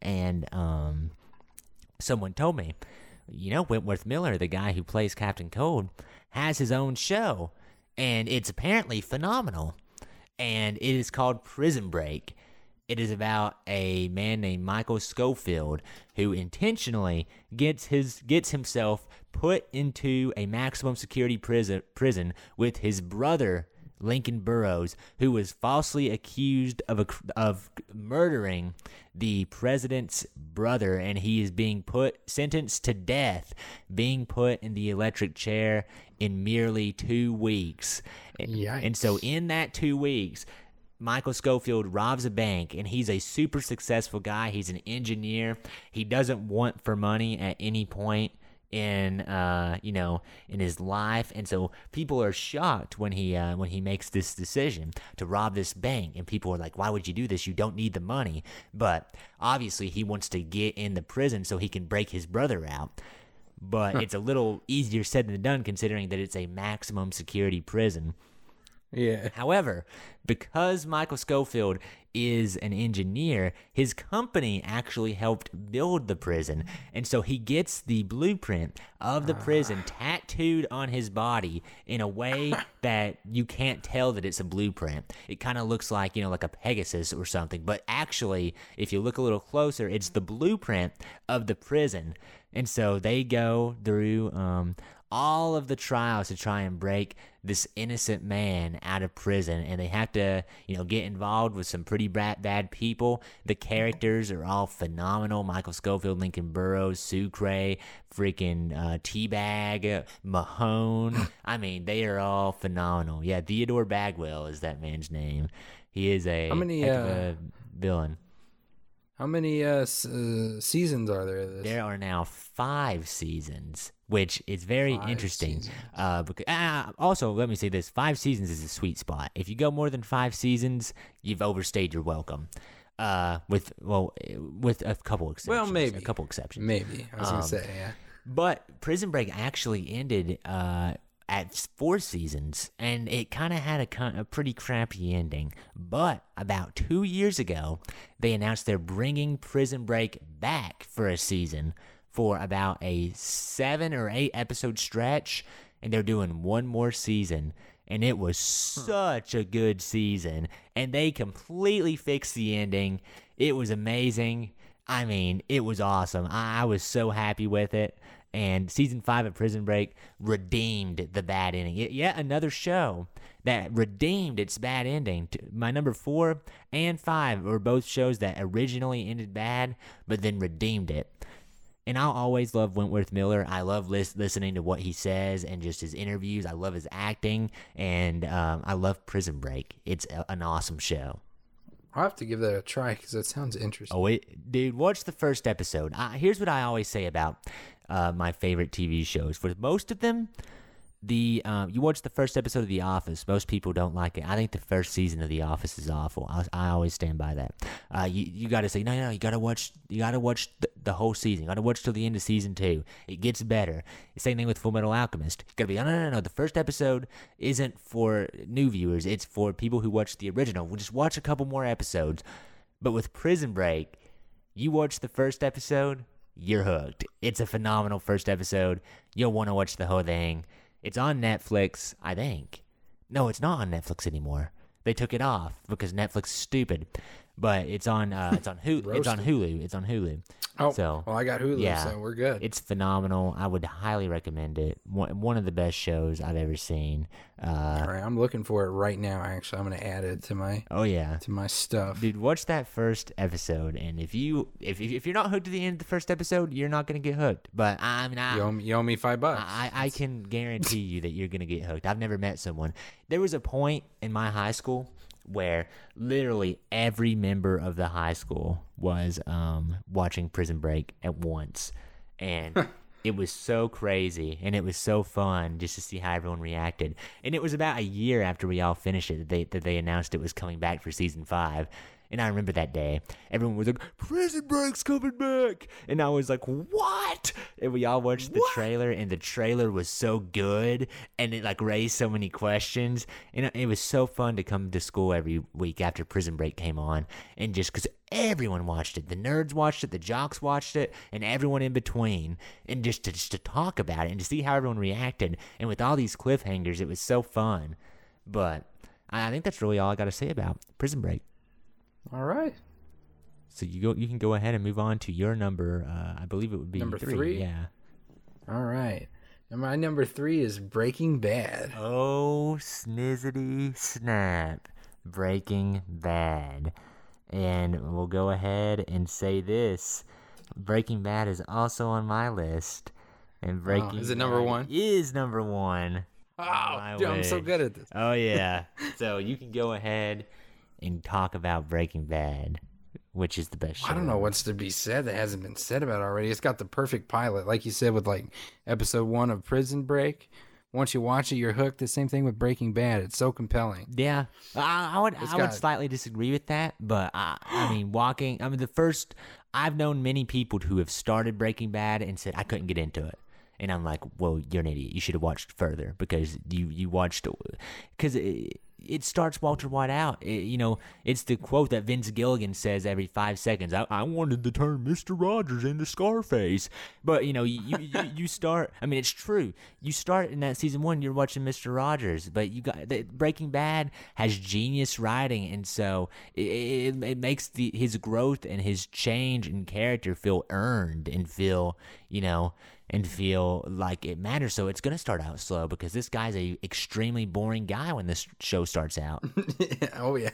And um, someone told me, you know, Wentworth Miller, the guy who plays Captain Cold, has his own show, and it's apparently phenomenal. And it is called Prison Break. It is about a man named Michael Schofield who intentionally gets his gets himself put into a maximum security prison prison with his brother Lincoln Burrows, who was falsely accused of a, of murdering the president's brother, and he is being put sentenced to death, being put in the electric chair in merely two weeks. And so, in that two weeks, Michael Schofield robs a bank and he's a super successful guy. He's an engineer. He doesn't want for money at any point in uh you know in his life. And so people are shocked when he uh when he makes this decision to rob this bank. And people are like why would you do this? You don't need the money. But obviously he wants to get in the prison so he can break his brother out. But it's a little easier said than done considering that it's a maximum security prison.
Yeah.
However, because Michael Schofield is an engineer, his company actually helped build the prison. And so he gets the blueprint of the prison tattooed on his body in a way [COUGHS] that you can't tell that it's a blueprint. It kind of looks like, you know, like a Pegasus or something. But actually, if you look a little closer, it's the blueprint of the prison. And so they go through um, all of the trials to try and break this innocent man out of prison. And they have to you know get involved with some pretty bad, bad people. The characters are all phenomenal. Michael schofield lincoln burrows sucre freaking uh, T-Bag mahone. I mean they are all phenomenal. Yeah theodore bagwell is that man's name. He is a
many, uh,
a villain
How many uh, s- uh, seasons are there? of This?
There are now five seasons, which is very
Five
interesting.
seasons.
Uh, because, uh, also, let me say this: five seasons is a sweet spot. If you go more than five seasons, you've overstayed your welcome. Uh, with well, eh, with a couple exceptions.
Well, maybe.
a couple exceptions.
Maybe. I was
Um,
gonna say yeah.
But Prison Break actually ended uh, at four seasons, and it kind of had a, kind a pretty crappy ending. But about two years ago, they announced they're bringing Prison Break back for a season for about a seven or eight episode stretch, and they're doing one more season. And it was hmm. such a good season, and they completely fixed the ending. It was amazing. I mean, it was awesome. I, I was so happy with it. And season five of Prison Break redeemed the bad ending. Yet, another show that redeemed its bad ending. My number four and five were both shows that originally ended bad, but then redeemed it. And I'll always love Wentworth Miller. I love lis- listening to what he says and just his interviews. I love his acting, and um, I love Prison Break. It's a- an awesome show.
I'll have to give that a try because that sounds interesting.
Oh, it, dude, watch the first episode. I, here's what I always say about uh, my favorite TV shows. For most of them, the um, you watch the first episode of The Office. Most people don't like it. I think the first season of The Office is awful. I, I always stand by that. Uh, you you got to say no, no. You got to watch. You got to watch the, the whole season. You got to watch till the end of season two. It gets better. Same thing with Full Metal Alchemist. You got to be no, no, no, no. The first episode isn't for new viewers. It's for people who watch the original. We'll just watch a couple more episodes. But with Prison Break, you watch the first episode, you're hooked. It's a phenomenal first episode. You'll want to watch the whole thing. It's on Netflix, I think. No, it's not on Netflix anymore. They took it off because Netflix is stupid. But it's on uh, it's on Hulu. it's on Hulu. It's on Hulu.
Oh,
so
well, I got Hulu,
yeah,
so we're good.
It's phenomenal. I would highly recommend it. One, one of the best shows I've ever seen. Uh,
All right, I'm looking for it right now. Actually, I'm going to add it to my
oh yeah,
to my stuff.
dude. Watch that first episode, and if you if if you're not hooked to the end of the first episode, you're not gonna get hooked. But I mean, I,
You owe, me, you owe me five bucks.
I, I can guarantee you that you're gonna get hooked. I've never met someone. There was a point in my high school where literally every member of the high school was um, watching Prison Break at once, and [LAUGHS] it was so crazy and it was so fun just to see how everyone reacted. And it was about a year after we all finished it that they that they announced it was coming back for season five. And I remember that day, everyone was like, "Prison Break's coming back," and I was like, "What?" And we all watched the trailer, and the trailer was so good, and it like raised so many questions, and it- was so fun to come to school every week after Prison Break came on, and just because everyone watched it, the nerds watched it, the jocks watched it, and everyone in between, and just to just to talk about it and to see how everyone reacted, and with all these cliffhangers, it was so fun. But I I think that's really all I got to say about Prison Break.
All right.
So you go, you can go ahead and move on to your number. Uh, I believe it would be
Number
three.
three?
Yeah.
All right. And my number three is Breaking Bad.
Oh, snizzity snap. Breaking Bad. And we'll go ahead and say this. Breaking Bad is also on my list. And Breaking
Oh, is it number
Bad
one?
Is number one.
Oh, dude, I'm so good at this.
Oh yeah. [LAUGHS] so you can go ahead and talk about Breaking Bad, which is the best show.
I don't know what's to be said that hasn't been said about already. It's got the perfect pilot, like you said with like episode one of Prison Break. Once you watch it, you're hooked. The same thing with Breaking Bad. It's so compelling.
Yeah, I, I would.
It's
I would slightly disagree with that, but I, I mean, walking. I mean, the first. I've known many people who have started Breaking Bad and said I couldn't get into it, and I'm like, well, you're an idiot. You should have watched further because you you watched because it, it starts Walter White out. It- you know, it's the quote that Vince Gilligan says every five seconds. I, I wanted to turn Mister Rogers into Scarface, but you know, you, you you- start. I mean, it's true. You start in that season one. You're watching Mister Rogers, but you got the, Breaking Bad has genius writing, and so it, it, it makes the his growth and his change in character feel earned and feel you know and feel like it matters. So it's gonna start out slow because this guy's a extremely boring guy when this show starts out. [LAUGHS]
oh yeah.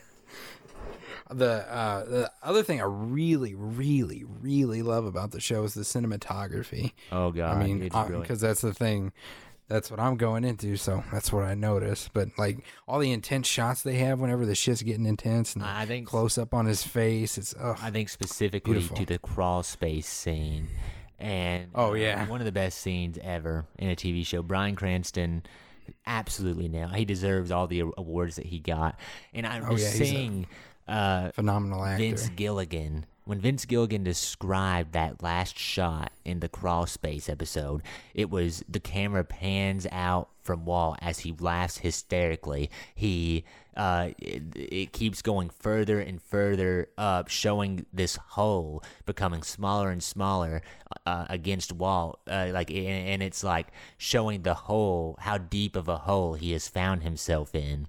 The uh, the other thing I really, really, really love about the show is the cinematography.
Oh god,
I mean, because
brilliant.
that's the thing. That's what I'm going into, so that's what I notice. But like all the intense shots they have whenever the shit's getting intense, and
I think-
close up on his face, it's ugh.
I think specifically
Beautiful.
to the crawl space scene. And
Oh,
uh,
yeah.
one of the best scenes ever in a TV show. Bryan Cranston absolutely nailed. He deserves all the awards that he got. And I'm
Oh, yeah,
seeing uh,
phenomenal actor.
Vince Gilligan. When Vince Gilligan described that last shot in the crawl space episode, it was the camera pans out from Wall as he laughs hysterically. He uh, it, it keeps going further and further up, showing this hole becoming smaller and smaller uh, against Wall. Uh, like, and, and it's like showing the hole, how deep of a hole he has found himself in,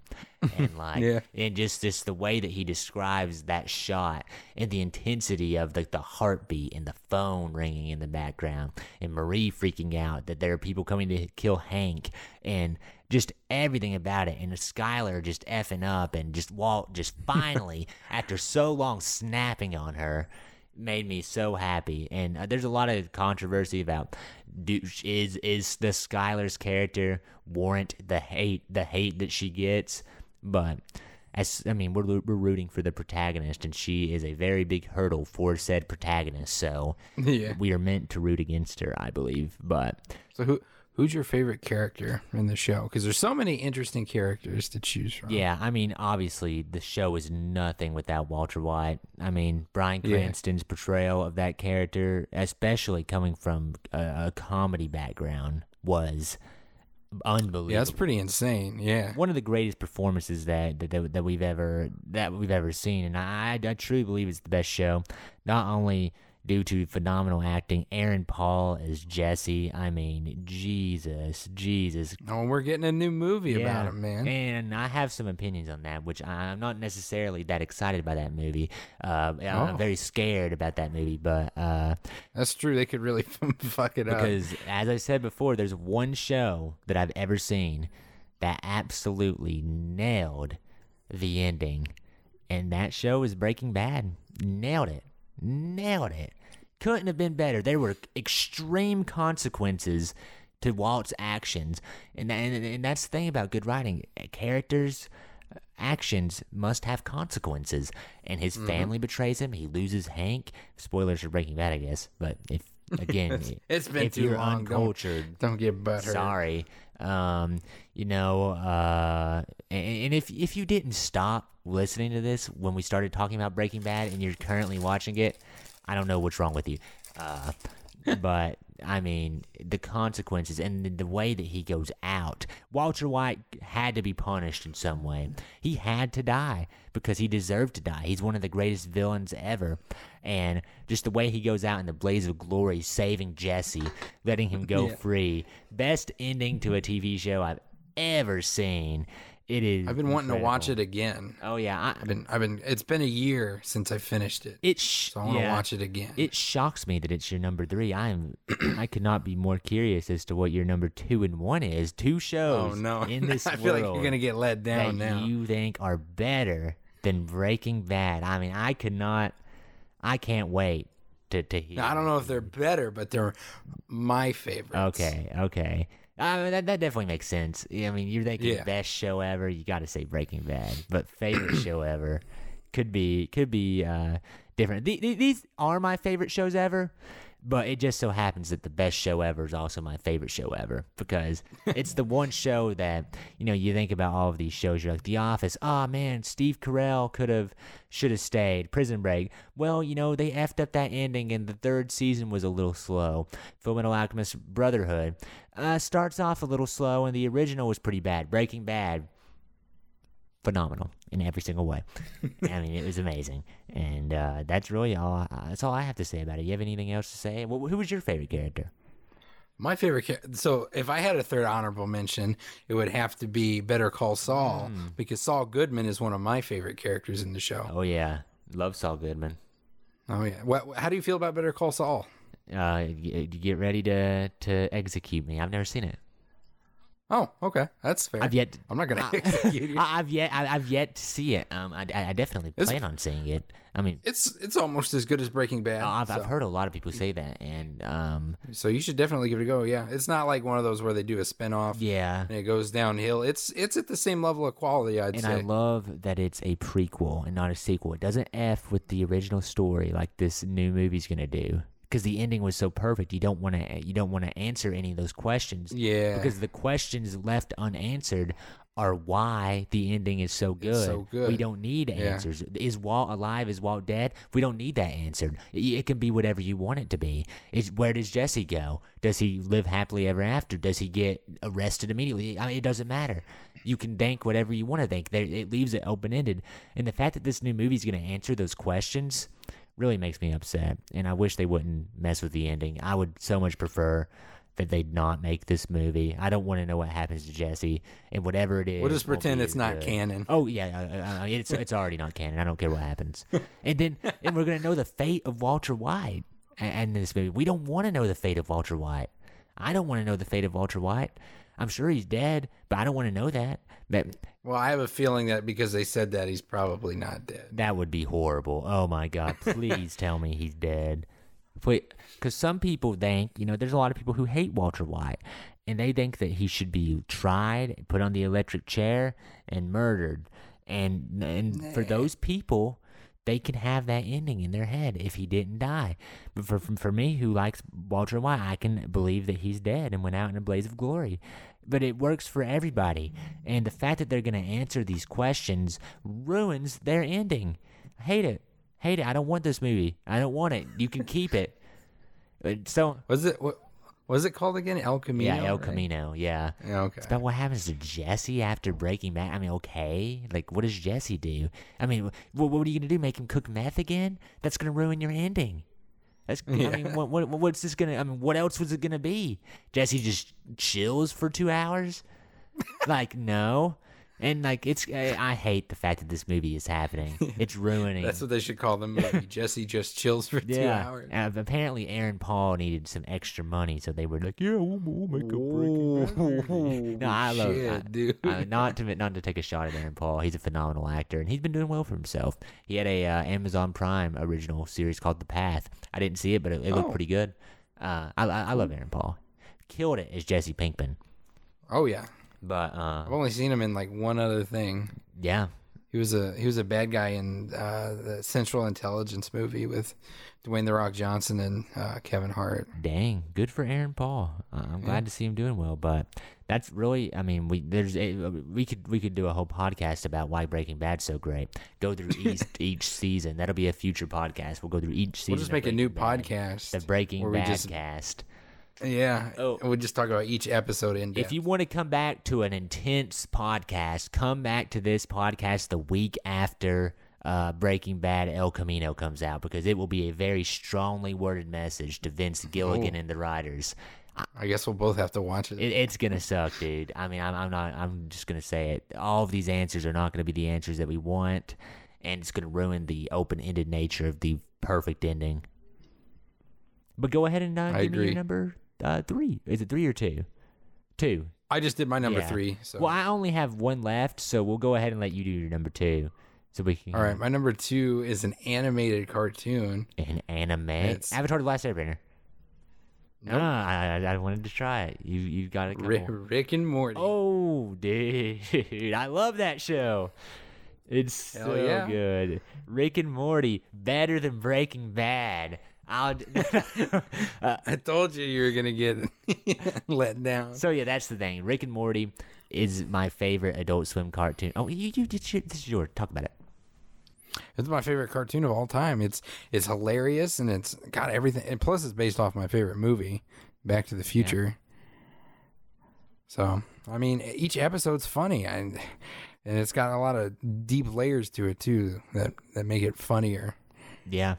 and [LAUGHS] like,
Yeah.
and just just the way that he describes that shot and the intensity of the, the heartbeat and the phone ringing in the background and Marie freaking out that there are people coming to kill Hank and just everything about it and Skylar just effing up and just Walt just [LAUGHS] finally after so long snapping on her made me so happy and uh, there's a lot of controversy about do, is is the Skylar's character warrant the hate the hate that she gets but as I mean, we're we're rooting for the protagonist, and she is a very big hurdle for said protagonist. So [LAUGHS]
yeah.
we are meant to root against her, I believe. But
So who Who's your favorite character in the show? Because there's so many interesting characters to choose from.
Yeah, I mean, obviously, the show is nothing without Walter White. I mean, Bryan
Yeah.
Cranston's portrayal of that character, especially coming from a, a comedy background, was unbelievable.
Yeah, that's pretty insane. Yeah.
one of the greatest performances that that, that, that we've ever that we've ever seen, and I, I truly believe it's the best show. Not only due to phenomenal acting, Aaron Paul as Jesse. I mean, Jesus, Jesus.
Oh, we're getting a new movie about him, man.
And I have some opinions on that, which I'm not necessarily that excited by that movie. Uh, I'm
Oh.
very scared about that movie, but uh,
That's true. They could really [LAUGHS] fuck it up.
because as I said before, there's one show that I've ever seen that absolutely nailed the ending, and that show is Breaking Bad. Nailed it, nailed it. Couldn't have been better. There were extreme consequences to Walt's actions, and and, and that's the thing about good writing. Characters. Actions must have consequences, and his
Mm-hmm.
family betrays him. He loses Hank. Spoilers for Breaking Bad, I guess. But if [LAUGHS] again,
it's been
if
too
you're
long. Don't-
uncultured,
Don't get butthurt.
sorry. Um, you know, uh, and, and if if you didn't stop listening to this when we started talking about Breaking Bad and you're currently watching it, I don't know what's wrong with you. Uh, but I mean, the consequences and the, the way that he goes out. Walter White had to be punished in some way. He had to die because he deserved to die. He's one of the greatest villains ever. And just the way he goes out in the blaze of glory, saving Jesse, letting him go [LAUGHS]
Yeah.
free. Best ending to a TV show I've ever seen. It is.
I've been wanting to watch it again.
Oh yeah, I,
I've been, I've been. It's been a year since I finished it,
it. Sh-
so I want to
yeah.
watch it again.
It shocks me that it's your number three. I am, [CLEARS THROAT] I could not be more curious as to what your number two and one is. Two shows Oh
no! [LAUGHS]
in this [LAUGHS]
I feel like you're gonna get let down
that
now.
you think are better than Breaking Bad. I mean, I could not, I can't wait to to hear.
Now, I don't know if they're better, but they're my favorites.
Okay, okay. I mean, that, that definitely makes sense. I mean, you're thinking
Yeah.
best show ever. You got to say Breaking Bad, but favorite [CLEARS THROAT] show ever could be could be uh, different. The- the- these are my favorite shows ever, but it just so happens that the best show ever is also my favorite show ever because it's the one [LAUGHS] show that you know you think about all of these shows. You're like The Office. Oh man, Steve Carell could have should have stayed. Prison Break. Well, you know they effed up that ending, and the third season was a little slow. Fullmetal Alchemist Brotherhood uh, starts off a little slow, and the original was pretty bad. Breaking Bad phenomenal in every single way. [LAUGHS] I mean, it was amazing, and uh, that's really all. I, that's all I have to say about it. You have anything else to say? Wh- who was your favorite character?
My favorite. So if I had a third honorable mention, it would have to be Better Call Saul
Hmm.
because Saul Goodman is one of my favorite characters in the show.
Oh yeah, love Saul Goodman.
Oh yeah. What? How do you feel about Better Call Saul?
Uh, get ready to to execute me. I've never seen it.
Oh, okay, that's fair.
I've yet.
I'm not gonna [LAUGHS] execute you.
I, I've yet. I, I've yet to see it. Um, I, I definitely
It's-
plan on seeing it. I mean,
It's it's almost as good as Breaking Bad.
I've,
so.
I've heard a lot of people say that, and um,
So you should definitely give it a go. Yeah, it's not like one of those where they do a spinoff
yeah.
and it goes downhill. It's it's at the same level of quality, I'd say.
And
say.
I love that it's a prequel and not a sequel. It doesn't f with the original story like this new movie's gonna do. Because the ending was so perfect, you don't want to you don't want to answer any of those questions.
yeah,
Because the questions left unanswered are why the ending is so good.
so good.
We don't need
Yeah.
answers. Is Walt alive? Is Walt dead? We don't need that answered. It, can be whatever you want it to be. Is where does Jesse go? Does he live happily ever after? Does he get arrested immediately? I mean, it doesn't matter. You can think whatever you want to think. It leaves it open ended. And the fact that this new movie is going to answer those questions really makes me upset. And I wish they wouldn't mess with the ending. I would so much prefer that they'd not make this movie. I don't want to know what happens to Jesse and whatever it is.
we'll just pretend it's not
good.
canon.
Oh yeah, uh, uh, it's it's already not canon. I don't care what happens. [LAUGHS] And then and we're gonna know the fate of Walter White and this movie. We don't want to know the fate of Walter White. I don't want to know the fate of Walter White. I'm sure he's dead, but I don't want to know that. That
Well, I have a feeling that because they said that, he's probably not dead.
that would be horrible. Oh my God! [LAUGHS] Please tell me he's dead. Because some people think you know, there's a lot of people who hate Walter White, and they think that he should be tried, put on the electric chair, and murdered. And and for those people, they can have that ending in their head if he didn't die. But for for me, who likes Walter White, I can believe that he's dead and went out in a blaze of glory. But it works for everybody, and the fact that they're going to answer these questions ruins their ending. I hate it. Hate it. I don't want this movie. I don't want it. You can keep it. [LAUGHS] Uh, So
Was it what? Was it called again? El Camino.
yeah, El
right?
Camino. Yeah.
Yeah, okay.
It's about what happens to Jesse after Breaking Bad. I mean, okay, like what does Jesse do? I mean, what, what are you gonna do? Make him cook meth again? That's gonna ruin your ending. That's.
Yeah.
I mean, what, what what's this gonna? I mean, what else was it gonna be? Jesse just chills for two hours? like no. And like it's, I, I hate the fact that this movie is happening. [LAUGHS] It's ruining.
That's what they should call the movie. [LAUGHS] Jesse just chills for two
yeah.
hours.
Uh, apparently, Aaron Paul needed some extra money, so they were like, "Yeah, we'll, we'll make a break." [LAUGHS] No, I love
shit,
I-
dude.
uh, not to not to take a shot at Aaron Paul. He's a phenomenal actor, and he's been doing well for himself. He had a uh, Amazon Prime original series called The Path. I didn't see it, but it, it looked
Oh.
pretty good. Uh, I, I I love Aaron Paul. Killed it as Jesse Pinkman,
Oh yeah,
but uh,
I've only seen him in like one other thing.
yeah,
He was a he was a bad guy in uh, the Central Intelligence movie with Dwayne the Rock Johnson and uh, Kevin Hart.
Dang, good for Aaron Paul. Uh, I'm glad to see him doing well, but that's really, I mean, we there's a, we could we could do a whole podcast about why Breaking Bad's so great. Go through [LAUGHS] each each season. That'll be a future podcast. We'll go through each season.
We'll just make a new
Bad.
podcast.
the Breaking Bad
just-
cast.
Yeah.
Oh.
We'll just talk about each episode in depth.
If you want to come back to an intense podcast, come back to this podcast the week after uh, Breaking Bad El Camino comes out because it will be a very strongly worded message to Vince Gilligan
Oh.
and the writers.
I guess we'll both have to watch it.
It, it's gonna suck, dude. I mean, I'm, I'm not. I'm just gonna say it. All of these answers are not gonna be the answers that we want, and it's gonna ruin the open-ended nature of the perfect ending. But go ahead and uh, give me your number uh, three. Is it three or two? Two.
I just did my number
Yeah.
three. So
Well, I only have one left, so we'll go ahead and let you do your number two, so we can.
all right, my number two is an animated cartoon.
An anime.
It's-
Avatar: The Last Airbender.
Nope.
Ah, I, I, wanted to try it. You you got a couple.
Rick, Rick and Morty.
Oh, [LAUGHS] dude, I love that show. It's
Hell
so
yeah.
good. Rick and Morty, better than Breaking Bad. I'll. [LAUGHS] [LAUGHS]
I told you you were gonna get [LAUGHS] let down.
so yeah, that's the thing. Rick and Morty is my favorite Adult Swim cartoon. Oh, you, you, this is your Talk about it.
It's my favorite cartoon of all time. It's it's hilarious and it's got everything. And plus, it's based off my favorite movie, Back to the Future. So I mean, each episode's funny and and it's got a lot of deep layers to it too that that make it funnier.
Yeah.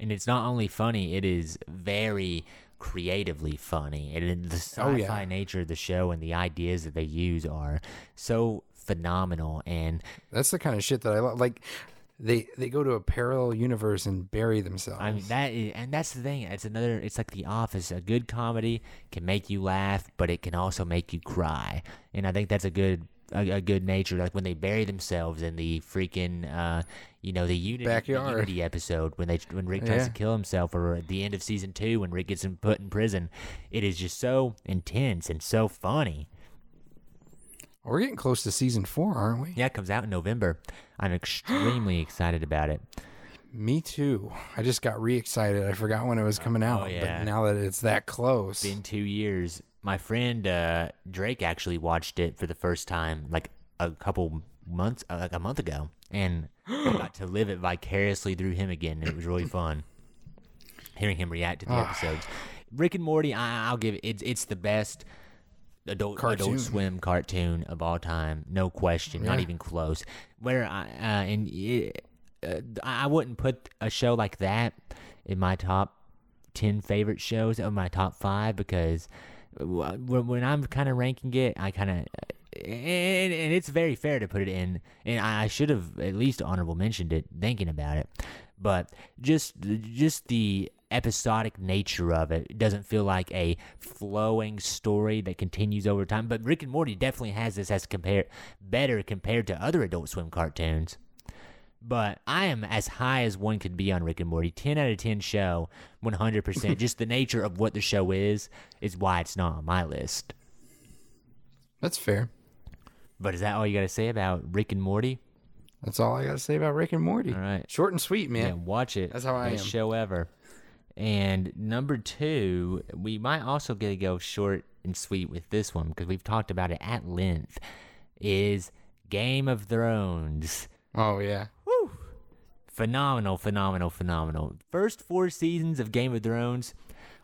And it's not only funny, it is very creatively funny. And the sci-fi
Oh, yeah.
nature of the show and the ideas that they use are so phenomenal and
That's the kind of shit that I love. Like they they go to a parallel universe and bury themselves.
I mean that is, and that's the thing. It's another. It's like The Office. A good comedy can make you laugh, but it can also make you cry. And I think that's a good a, a good nature. Like when they bury themselves in the freaking, uh, you know, the Unity, the
Backyard.
Unity episode when they when Rick tries
Yeah.
to kill himself, or at the end of season two when Rick gets him put in prison. It is just so intense and so funny.
We're getting close to season four, aren't we?
Yeah, it comes out in November. I'm extremely [GASPS] excited about it.
Me too. I just got re excited. I forgot when it was coming out,
Oh, yeah.
but now that it's that close,
been two years. My friend uh, Drake actually watched it for the first time like a couple months, uh, like a month ago, and [GASPS] I got to live it vicariously through him again. And it was really fun hearing him react to the
Ah.
episodes. Rick and Morty, I, I'll give it. It's it's the best adult
Cartoon.
Adult Swim cartoon of all time, no question, not even close. Where I uh, and it, uh, I wouldn't put a show like that in my top ten favorite shows or my top five because when I'm kind of ranking it, I kind of uh, and, and it's very fair to put it in, and I should have at least honorable mentioned it thinking about it, but just just the episodic nature of it doesn't feel like a flowing story that continues over time. But Rick and Morty definitely has this as compared better compared to other Adult Swim cartoons. But I am as high as one could be on Rick and Morty. 10 out of 10 show, 100%. Just the nature of what the show is, is why it's not on my list.
that's fair.
But is that all you got to say about Rick and Morty?
That's all I got to say about Rick and Morty.
All right.
Short and sweet, man.
Yeah, watch it.
That's how I
Best
am.
show ever. And number two, we might also get to go short and sweet with this one because we've talked about it at length. Is Game of Thrones.
Oh yeah.
Phenomenal, phenomenal, phenomenal. First four seasons of Game of Thrones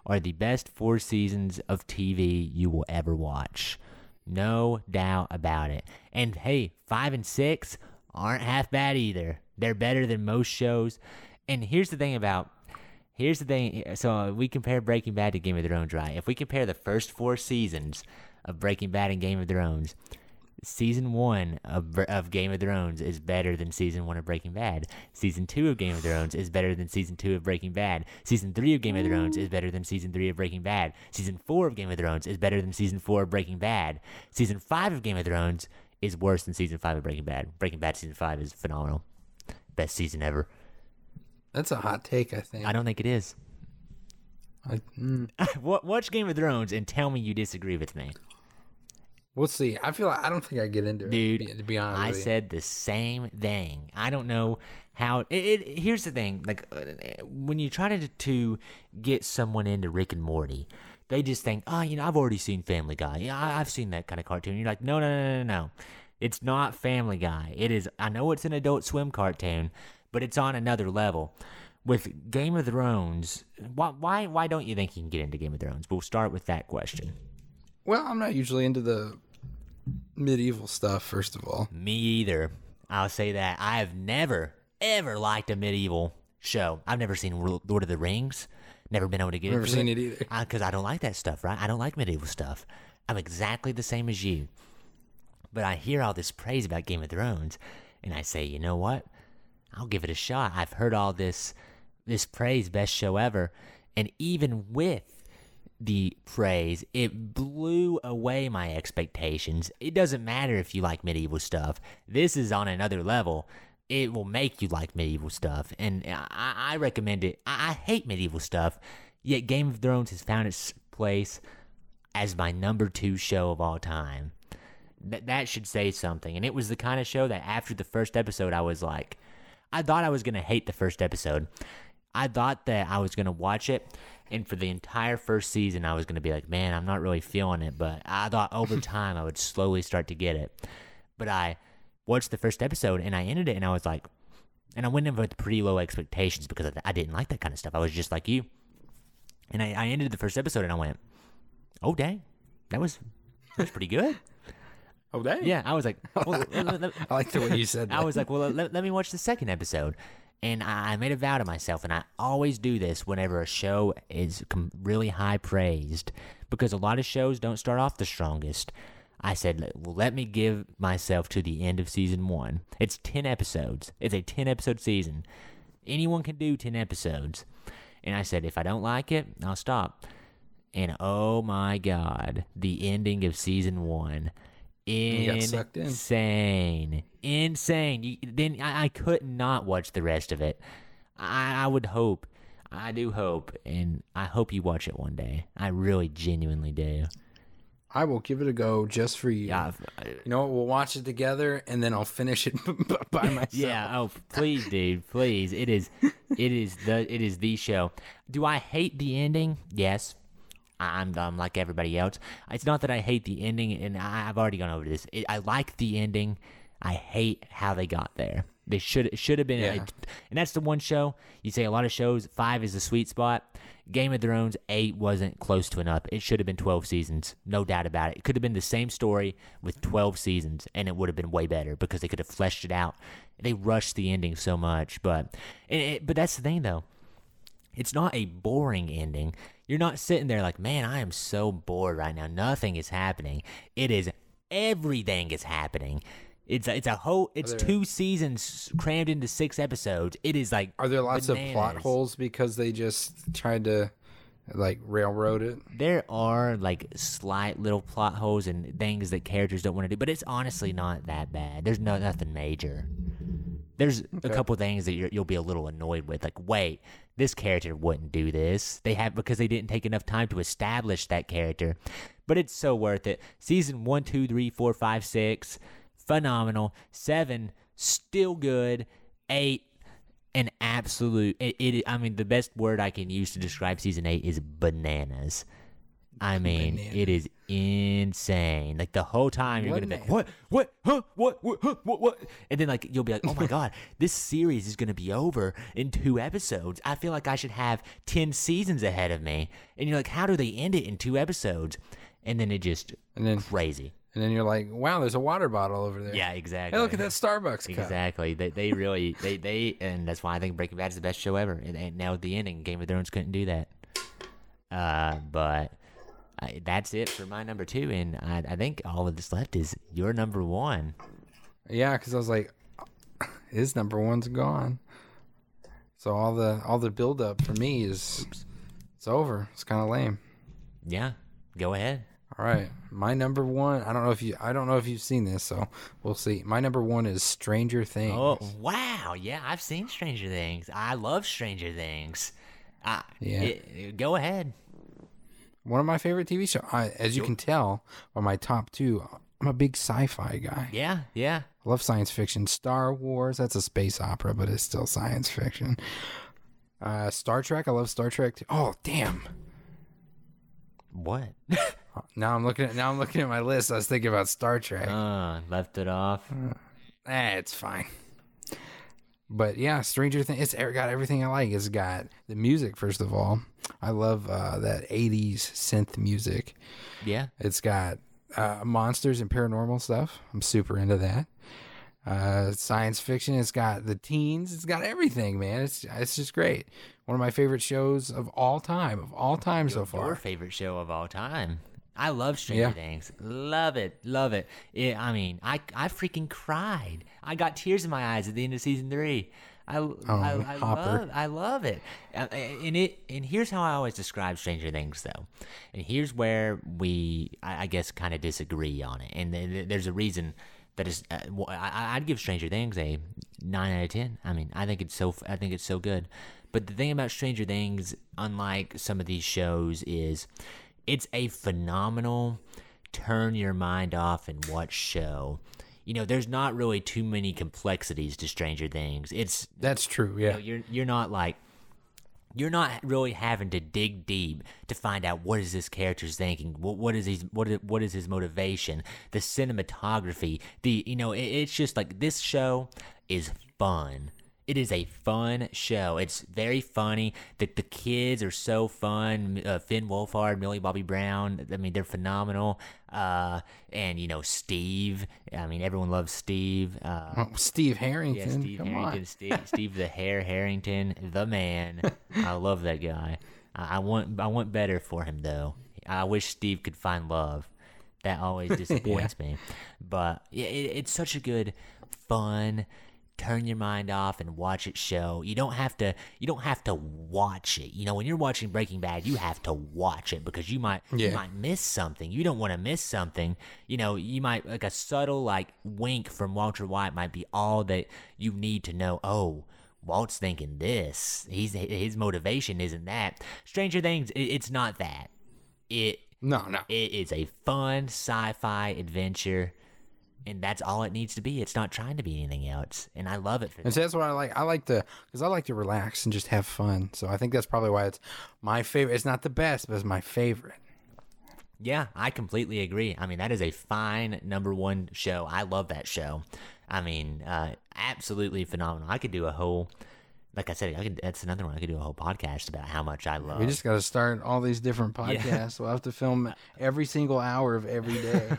are the best four seasons of TV you will ever watch. No doubt about it. And hey, five and six aren't half bad either. They're better than most shows. And here's the thing about here's the thing. So we compare Breaking Bad to Game of Thrones, right? If we compare the first four seasons of Breaking Bad and Game of Thrones, season one of, of Game of Thrones is better than season one of Breaking Bad. Season two of Game of Thrones is better than season two of Breaking Bad. Season three of Game of Thrones is better than season three of Breaking Bad. Season four of Game of Thrones is better than season four of Breaking Bad. Season five of Game of Thrones is worse than season five of Breaking Bad. Breaking Bad season five is phenomenal. Best season ever.
That's a hot take, I think.
I don't think it is.
I, mm, [LAUGHS]
Watch Game of Thrones and tell me you disagree with me.
We'll see. I feel like I don't think I get into
Dude,
it. Be, to be honest,
I said the same thing. I don't know how. It, it here's the thing: like uh, when you try to to get someone into Rick and Morty, they just think, oh, you know, I've already seen Family Guy. Yeah, I, I've seen that kind of cartoon. You're like, no, no, no, no, no. It's not Family Guy. It is. I know it's an Adult Swim cartoon, but it's on another level. With Game of Thrones, why why why don't you think you can get into Game of Thrones? We'll start with that question.
Well, I'm not usually into the medieval stuff. First of all,
Me either. I'll say that. I have never, ever liked a medieval show. I've never seen Lord of the Rings. Never been able to get
never seen it either.
Because I don't like that stuff, right? I don't like medieval stuff. I'm exactly the same as you. But I hear all this praise about Game of Thrones, and I say, you know what? I'll give it a shot. I've heard all this, this praise, best show ever, and even with the praise, it blew away my expectations. It doesn't matter if you like medieval stuff. This is on another level. It will make you like medieval stuff, and I, I recommend it. I, I hate medieval stuff, yet Game of Thrones has found its place as my number two show of all time. That that should say something. And it was the kind of show that after the first episode, I was like, I thought I was gonna hate the first episode. I thought that I was gonna watch it, and for the entire first season, I was gonna be like, man, I'm not really feeling it. But I thought over [LAUGHS] time, I would slowly start to get it. But I watched the first episode and I ended it, and I was like, and I went in with pretty low expectations because I, I didn't like that kind of stuff. I was just like you, and I, I ended the first episode and I went, oh dang, that was that was pretty good. [LAUGHS]
Oh, dang.
Yeah, I was like, well, [LAUGHS]
I like the way you said that.
I was like, well, let, let me watch the second episode. And I, made a vow to myself, and I always do this whenever a show is really high praised, because a lot of shows don't start off the strongest. I said, well, let me give myself to the end of season one. It's 10 episodes, it's a 10 episode season. Anyone can do 10 episodes. And I said, if I don't like it, I'll stop. And oh my God, the ending of season one.
Sucked in.
Insane. Insane. You, then I, I could not watch the rest of it. I, I would hope. I do hope. And I hope you watch it one day. I really genuinely do.
I will give it a go just for you.
Yeah.
You know what? We'll watch it together, and then I'll finish it [LAUGHS] by [LAUGHS] myself.
Yeah. Oh, please, dude. Please. It is. It is the. It is the show. Do I hate the ending? Yes. I- I'm, I'm like everybody else. It's not that I hate the ending, and I, I've already gone over this. It, I like the ending. I hate how they got there. They should it should have been,
Yeah.
and that's the one show you say a lot of shows. Five is the sweet spot. Game of Thrones eight wasn't close to enough. It should have been twelve seasons, no doubt about it. It could have been the same story with twelve seasons, and it would have been way better because they could have fleshed it out. They rushed the ending so much, but it, but that's the thing though. It's not a boring ending. You're not sitting there like, man, I am so bored right now. Nothing is happening. It is everything is happening. It's a, it's a whole. It's
there-
two seasons crammed into six episodes. It is like.
Are there lots of plot holes because they just tried to like railroad it?
There are like slight little plot holes and things that characters don't want to do, but it's honestly not that bad. There's no nothing major. There's a couple things that you're, you'll be a little annoyed with, like wait, this character wouldn't do this. They have because they didn't take enough time to establish that character, but it's so worth it. Season one, two, three, four, five, six, phenomenal. Seven, still good. Eight, an absolute. It, it. I mean, the best word I can use to describe season eight is bananas. I mean, it is insane. Like the whole time you're gonna be,
Banana.
what, what, huh, what, what, huh, what, what, and then like you'll be like, oh my [LAUGHS] god, this series is gonna be over in two episodes. I feel like I should have ten seasons ahead of me. And you're like, how do they end it in two episodes? And then it just
And then
crazy.
and then you're like, wow, there's a water bottle over there.
Yeah, exactly.
Hey, look at that Starbucks cup.
Exactly. They they really they they and that's why I think Breaking Bad is the best show ever. And, and now with the ending, Game of Thrones couldn't do that. Uh, but I, that's it for my number two, and I I think all of this left is your number one.
Yeah, because I was like, [CLEARS THROAT] his number one's gone. So all the all the build up for me is it's over. It's kind of lame.
Yeah, go ahead.
All right, my number one. I don't know if you. I don't know if you've seen this, so we'll see. My number one is Stranger Things.
Oh wow, yeah, I've seen Stranger Things. I love Stranger Things. Uh,
Yeah.
it- go ahead.
One of my favorite TV shows. I, as you can tell by my top two, I'm a big sci-fi guy.
Yeah, yeah.
I love science fiction. Star Wars, that's a space opera, but it's still science fiction. Uh, Star Trek, I love Star Trek. Too. Oh damn!
What? [LAUGHS]
Now I'm looking at now I'm looking at my list. I was thinking about Star Trek.
uh, left it off.
Eh, it's fine. But yeah, Stranger Things. It's got everything I like. It's got the music first of all. I love uh, that '80s synth music.
Yeah.
It's got uh, monsters and paranormal stuff. I'm super into that. Uh, science fiction. It's got the teens. It's got everything, man. It's it's just great. One of my favorite shows of all time. Of all time so far.
Your favorite show of all time. I love Stranger
Yeah.
Things. Love it. Love it. it. I mean, I I freaking cried. I got tears in my eyes at the end of season three. I, I, I
Oh,
love I love it. Uh, and it and here's how I always describe Stranger Things though. And here's where we I, I guess kind of disagree on it. And th- th- there's a reason that is uh, well, I, I'd give Stranger Things a nine out of ten. I mean, I think it's so I think it's so good. But the thing about Stranger Things, unlike some of these shows, is it's a phenomenal turn your mind off and watch show. You know, there's not really too many complexities to Stranger Things. It's
That's true.
you
Yeah.
know, you're you're not like you're not really having to dig deep to find out what is this character's thinking what, what is his what is, what is his motivation the cinematography the you know it, it's just like this show is fun it is a fun show. It's very funny. The the kids are so fun. Uh, Finn Wolfhard, Millie Bobby Brown. I mean, they're phenomenal. Uh, and you know Steve. I mean, everyone loves Steve. Uh,
Oh, Steve Harrington.
yeah, Steve
Come
Harrington,
on.
Steve, Steve the Hair Harrington, the man. [LAUGHS] I love that guy. I, I want, I want better for him though. I wish Steve could find love. That always [LAUGHS] disappoints me. But yeah, it, it's such a good, fun. Turn your mind off and watch it show. You don't have to. You don't have to watch it. You know, when you're watching Breaking Bad, you have to watch it because you might you might miss something. You don't want to miss something. You know, you might like a subtle like wink from Walter White might be all that you need to know. Oh, Walt's thinking this. He's his motivation isn't that. Stranger Things, it, it's not that. It
No, no.
it is a fun sci-fi adventure, and that's all it needs to be. It's not trying to be anything else, and I love it for
And
that.
so that's what I like. I like to because I like to relax and just have fun. So I think that's probably why it's my favorite. It's not the best, but it's my favorite.
Yeah, I completely agree. I mean, that is a fine number one show. I love that show. I mean, uh, absolutely phenomenal. I could do a whole, like I said, I could. That's another one. I could do a whole podcast about how much I love.
We just got to start all these different podcasts. We'll have to film [LAUGHS] every single hour of every day.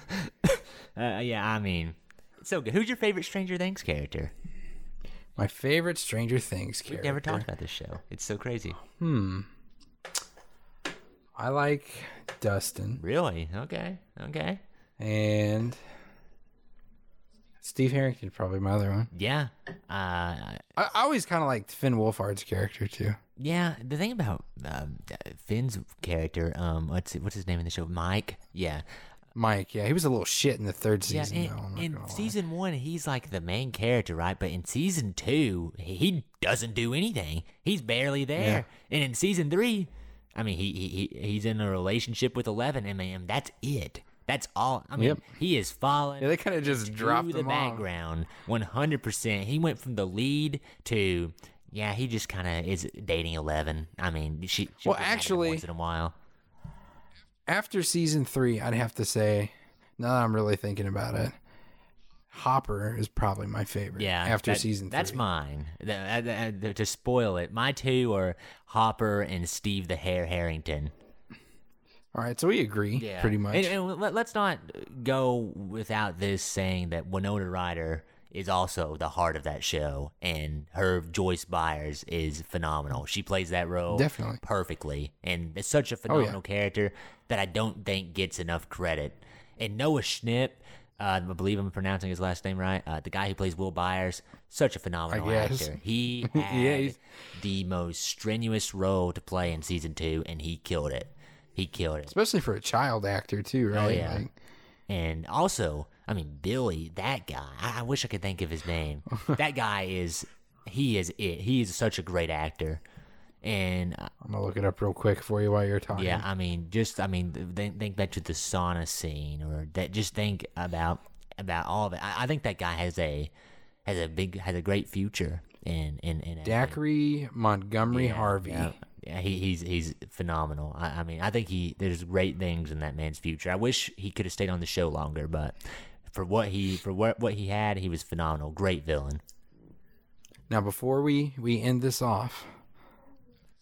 [LAUGHS]
uh, yeah, I mean, it's so good. Who's your favorite Stranger Things character?
my favorite Stranger Things
We've
character.
never talked about this show. It's so crazy. Hmm.
I like Dustin
Really? Okay. Okay.
and Steve Harrington. Probably my other one.
Yeah. Uh,
I, I always kind of liked Finn Wolfhard's character too.
Yeah, the thing about um, Finn's character, um, what's what's his name in the show? Mike. Yeah,
Mike, yeah, he was a little shit in the third
yeah.
season.
In,
though,
in
gonna lie.
season one, he's like the main character, right? But in season two, he doesn't do anything. He's barely there. And in season three, I mean, he, he he he's in a relationship with Eleven, and man, that's it. That's all. I mean,
Yep.
he is falling.
Yeah, they kind of just dropped
the background 100%. He went from the lead to, yeah, he just kind of is dating 11. I mean, she, she'll
Well,
get mad at him
actually-
once in a while.
After season three, I'd have to say, now that I'm really thinking about it, Hopper is probably my favorite.
Yeah.
After
that-
season three.
That's mine. The- uh, the- uh, to spoil it, my two are Hopper and Steve the Hair Harrington.
All right, so we agree yeah. pretty much.
And, and let, us not go without this saying that Winona Ryder is also the heart of that show, and her Joyce Byers is phenomenal. She plays that role
Definitely. Oh,
perfectly, and it's such a phenomenal character that I don't think gets enough credit. And Noah Schnipp, uh, I believe I'm pronouncing his last name right. Uh, the guy who plays Will Byers, such a phenomenal actor. He [LAUGHS]
Yeah,
had
he's-
the most strenuous role to play in season two, and he killed it. He killed it.
Especially for a child actor, too, right?
Oh, yeah.
Like,
And also, I mean, Billy, that guy. I, wish I could think of his name. that guy is, he is it. He is such a great actor. And uh,
I'm going to look it up real quick for you while you're talking.
yeah, I mean, just I mean, th- think, think back to the sauna scene, or that. Just think about about all of it. I, I think that guy has a has a big has a great future in in in.
Dacre Montgomery
Yeah,
Harvey.
Yeah, yeah, he, he's he's phenomenal. I, I mean, I think he there's great things in that man's future. I wish he could have stayed on the show longer, but for what he for what what he had, he was phenomenal. Great villain.
Now, before we we end this off,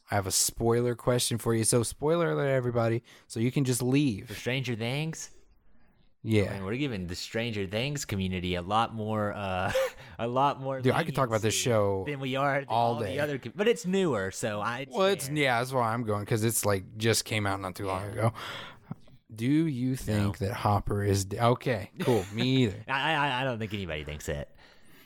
I have a spoiler question for you. So, spoiler alert, everybody. So you can just leave. For.
Stranger Things,
Yeah.
and we're giving the Stranger Things community a lot more, uh, [LAUGHS] a lot more.
Dude, I could talk about this show
than we are
all
all
day.
the other, but it's newer, so I.
Well, it's yeah, that's why I'm going because it's like just came out not too long ago. Do you think that Hopper is okay? Cool, me either. [LAUGHS]
I, I I don't think anybody thinks that.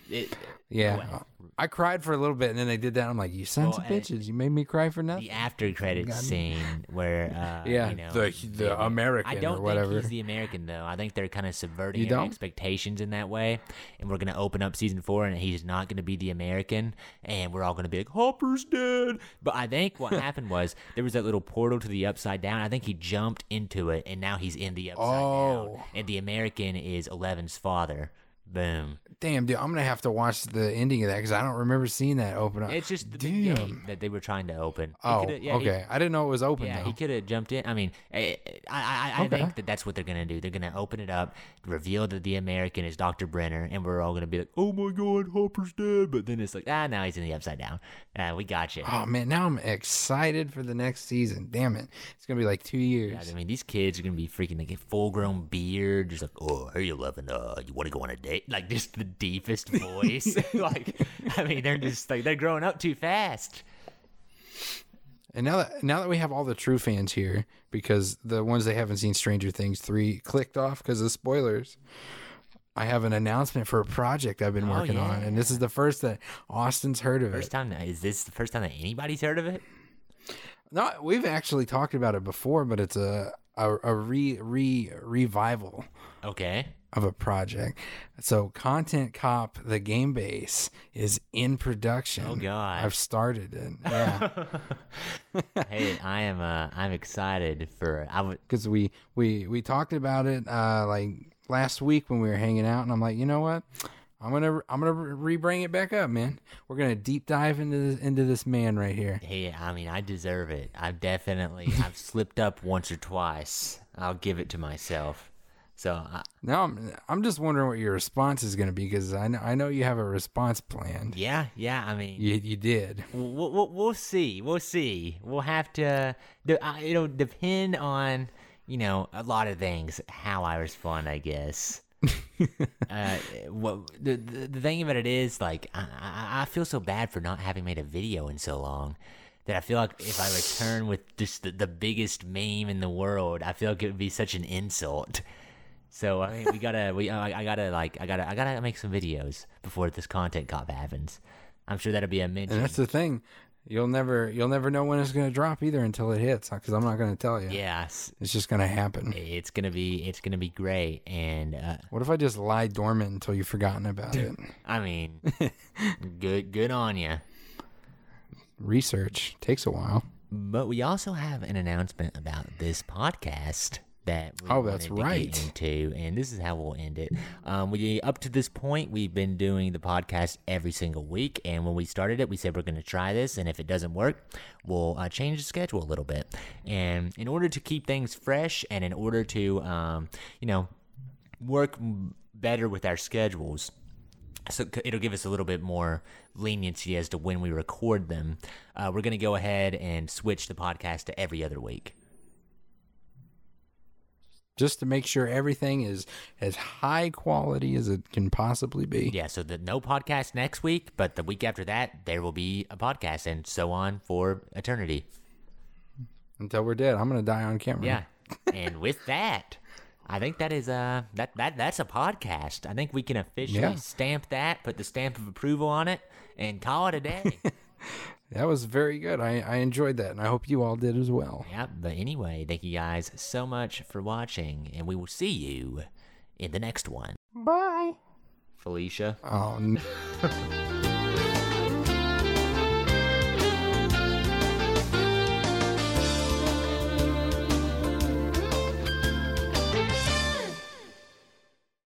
It,
Yeah, I cried for a little bit, and then they did that. I'm like, you sons of
Well, I-
bitches, you made me cry for nothing.
the after credits scene where uh, [LAUGHS]
Yeah,
you know,
the- the American
I don't
whatever.
think he's the American though. I think they're kind of subverting expectations in that way, and we're gonna open up season four, and he's not gonna be the American, and we're all gonna be like Hopper's dead. But I think what happened was [LAUGHS] there was that little portal to the upside down. I think he jumped into it, and now he's in the upside
Oh.
down, and the American is Eleven's father. Boom.
Damn, dude, I'm gonna have to watch the ending of that because I don't remember seeing that open up.
It's just the
Damn.
gate that they were trying to open. He
oh,
yeah, he-
okay. I didn't know it was open.
Yeah,
though.
he could have jumped in. I mean, I I, I, I
Okay.
think that that's what they're gonna do. They're gonna open it up, reveal that the American is Doctor Brenner, and we're all gonna be like, "Oh my God, Hopper's dead!" But then it's like, ah, now he's in the Upside Down. Uh, we got you.
Oh man, now I'm excited for the next season. Damn it, it's gonna be like two years.
I mean, these kids are gonna be freaking like a full-grown beard, just like, "Oh, are you loving? uh, you want to go on a date?" Like just the deepest [LAUGHS] voice. [LAUGHS] like, I mean, they're just like they're growing up too fast.
And now that now that we have all the true fans here, because the ones that haven't seen Stranger Things three clicked off because of spoilers, I have an announcement for a project I've been
Oh,
working on, and this is the first that Austin's heard of
First
it.
time, is this the first time that anybody's heard of it?
No, we've actually talked about it before, but it's a a, a re re revival
Okay.
Of a project. So, Content Cop, the game base, is in production.
Oh, God.
I've started it. [LAUGHS] Yeah.
hey, I am. Uh, I'm excited for. I would.
because we we we talked about it uh like last week when we were hanging out and i'm like you know what i'm gonna i'm gonna re-bring it back up man we're gonna deep dive into this into this man right here
Hey, I mean, I deserve it. I've definitely. I've slipped up once or twice. I'll give it to myself. So I,
now i'm i'm just wondering what your response is gonna be because i know i know you have a response planned
yeah, yeah. I mean,
you, you did
we'll, we'll, we'll see. We'll see. We'll have to. It'll depend on you know a lot of things. How I respond, I guess. [LAUGHS] uh, what the, the the thing about it is, like, I, I I feel so bad for not having made a video in so long that I feel like if I return with just the, the biggest meme in the world, I feel like it would be such an insult. So I mean, we gotta, we I, I gotta like, I gotta, I gotta make some videos before this content cop happens. I'm sure that'll be a mention.
and that's the thing you'll never you'll never know when it's gonna drop either until it hits because i'm not gonna tell you
yeah, s-
it's just gonna happen
it's gonna be, it's gonna be great, and uh,
what if i just lie dormant until you've forgotten about it [LAUGHS]
I mean, good, good on you.
research takes a while
But we also have an announcement about this podcast. That we
Oh, that's
to
right.
into, and this is how we'll end it. Um, we up to this point, we've been doing the podcast every single week, and when we started it, we said we're going to try this, and if it doesn't work, we'll uh, change the schedule a little bit. And in order to keep things fresh, and in order to, um, you know, work better with our schedules, so it'll give us a little bit more leniency as to when we record them. Uh, we're going to go ahead and switch the podcast to every other week.
Just to make sure everything is as high quality as it can possibly be.
Yeah, so the no podcast next week, but the week after that there will be a podcast, and so on for eternity.
Until we're dead. I'm gonna die on camera.
Yeah, and with that, I think that is a that that that's a podcast. I think we can officially
Yeah.
stamp that, put the stamp of approval on it, and call it a day. [LAUGHS]
That was very good. I, I enjoyed that and I hope you all did as well.
Yep. But anyway, thank you guys so much for watching, and we will see you in the next one.
Bye.
Felicia.
Oh no. [LAUGHS]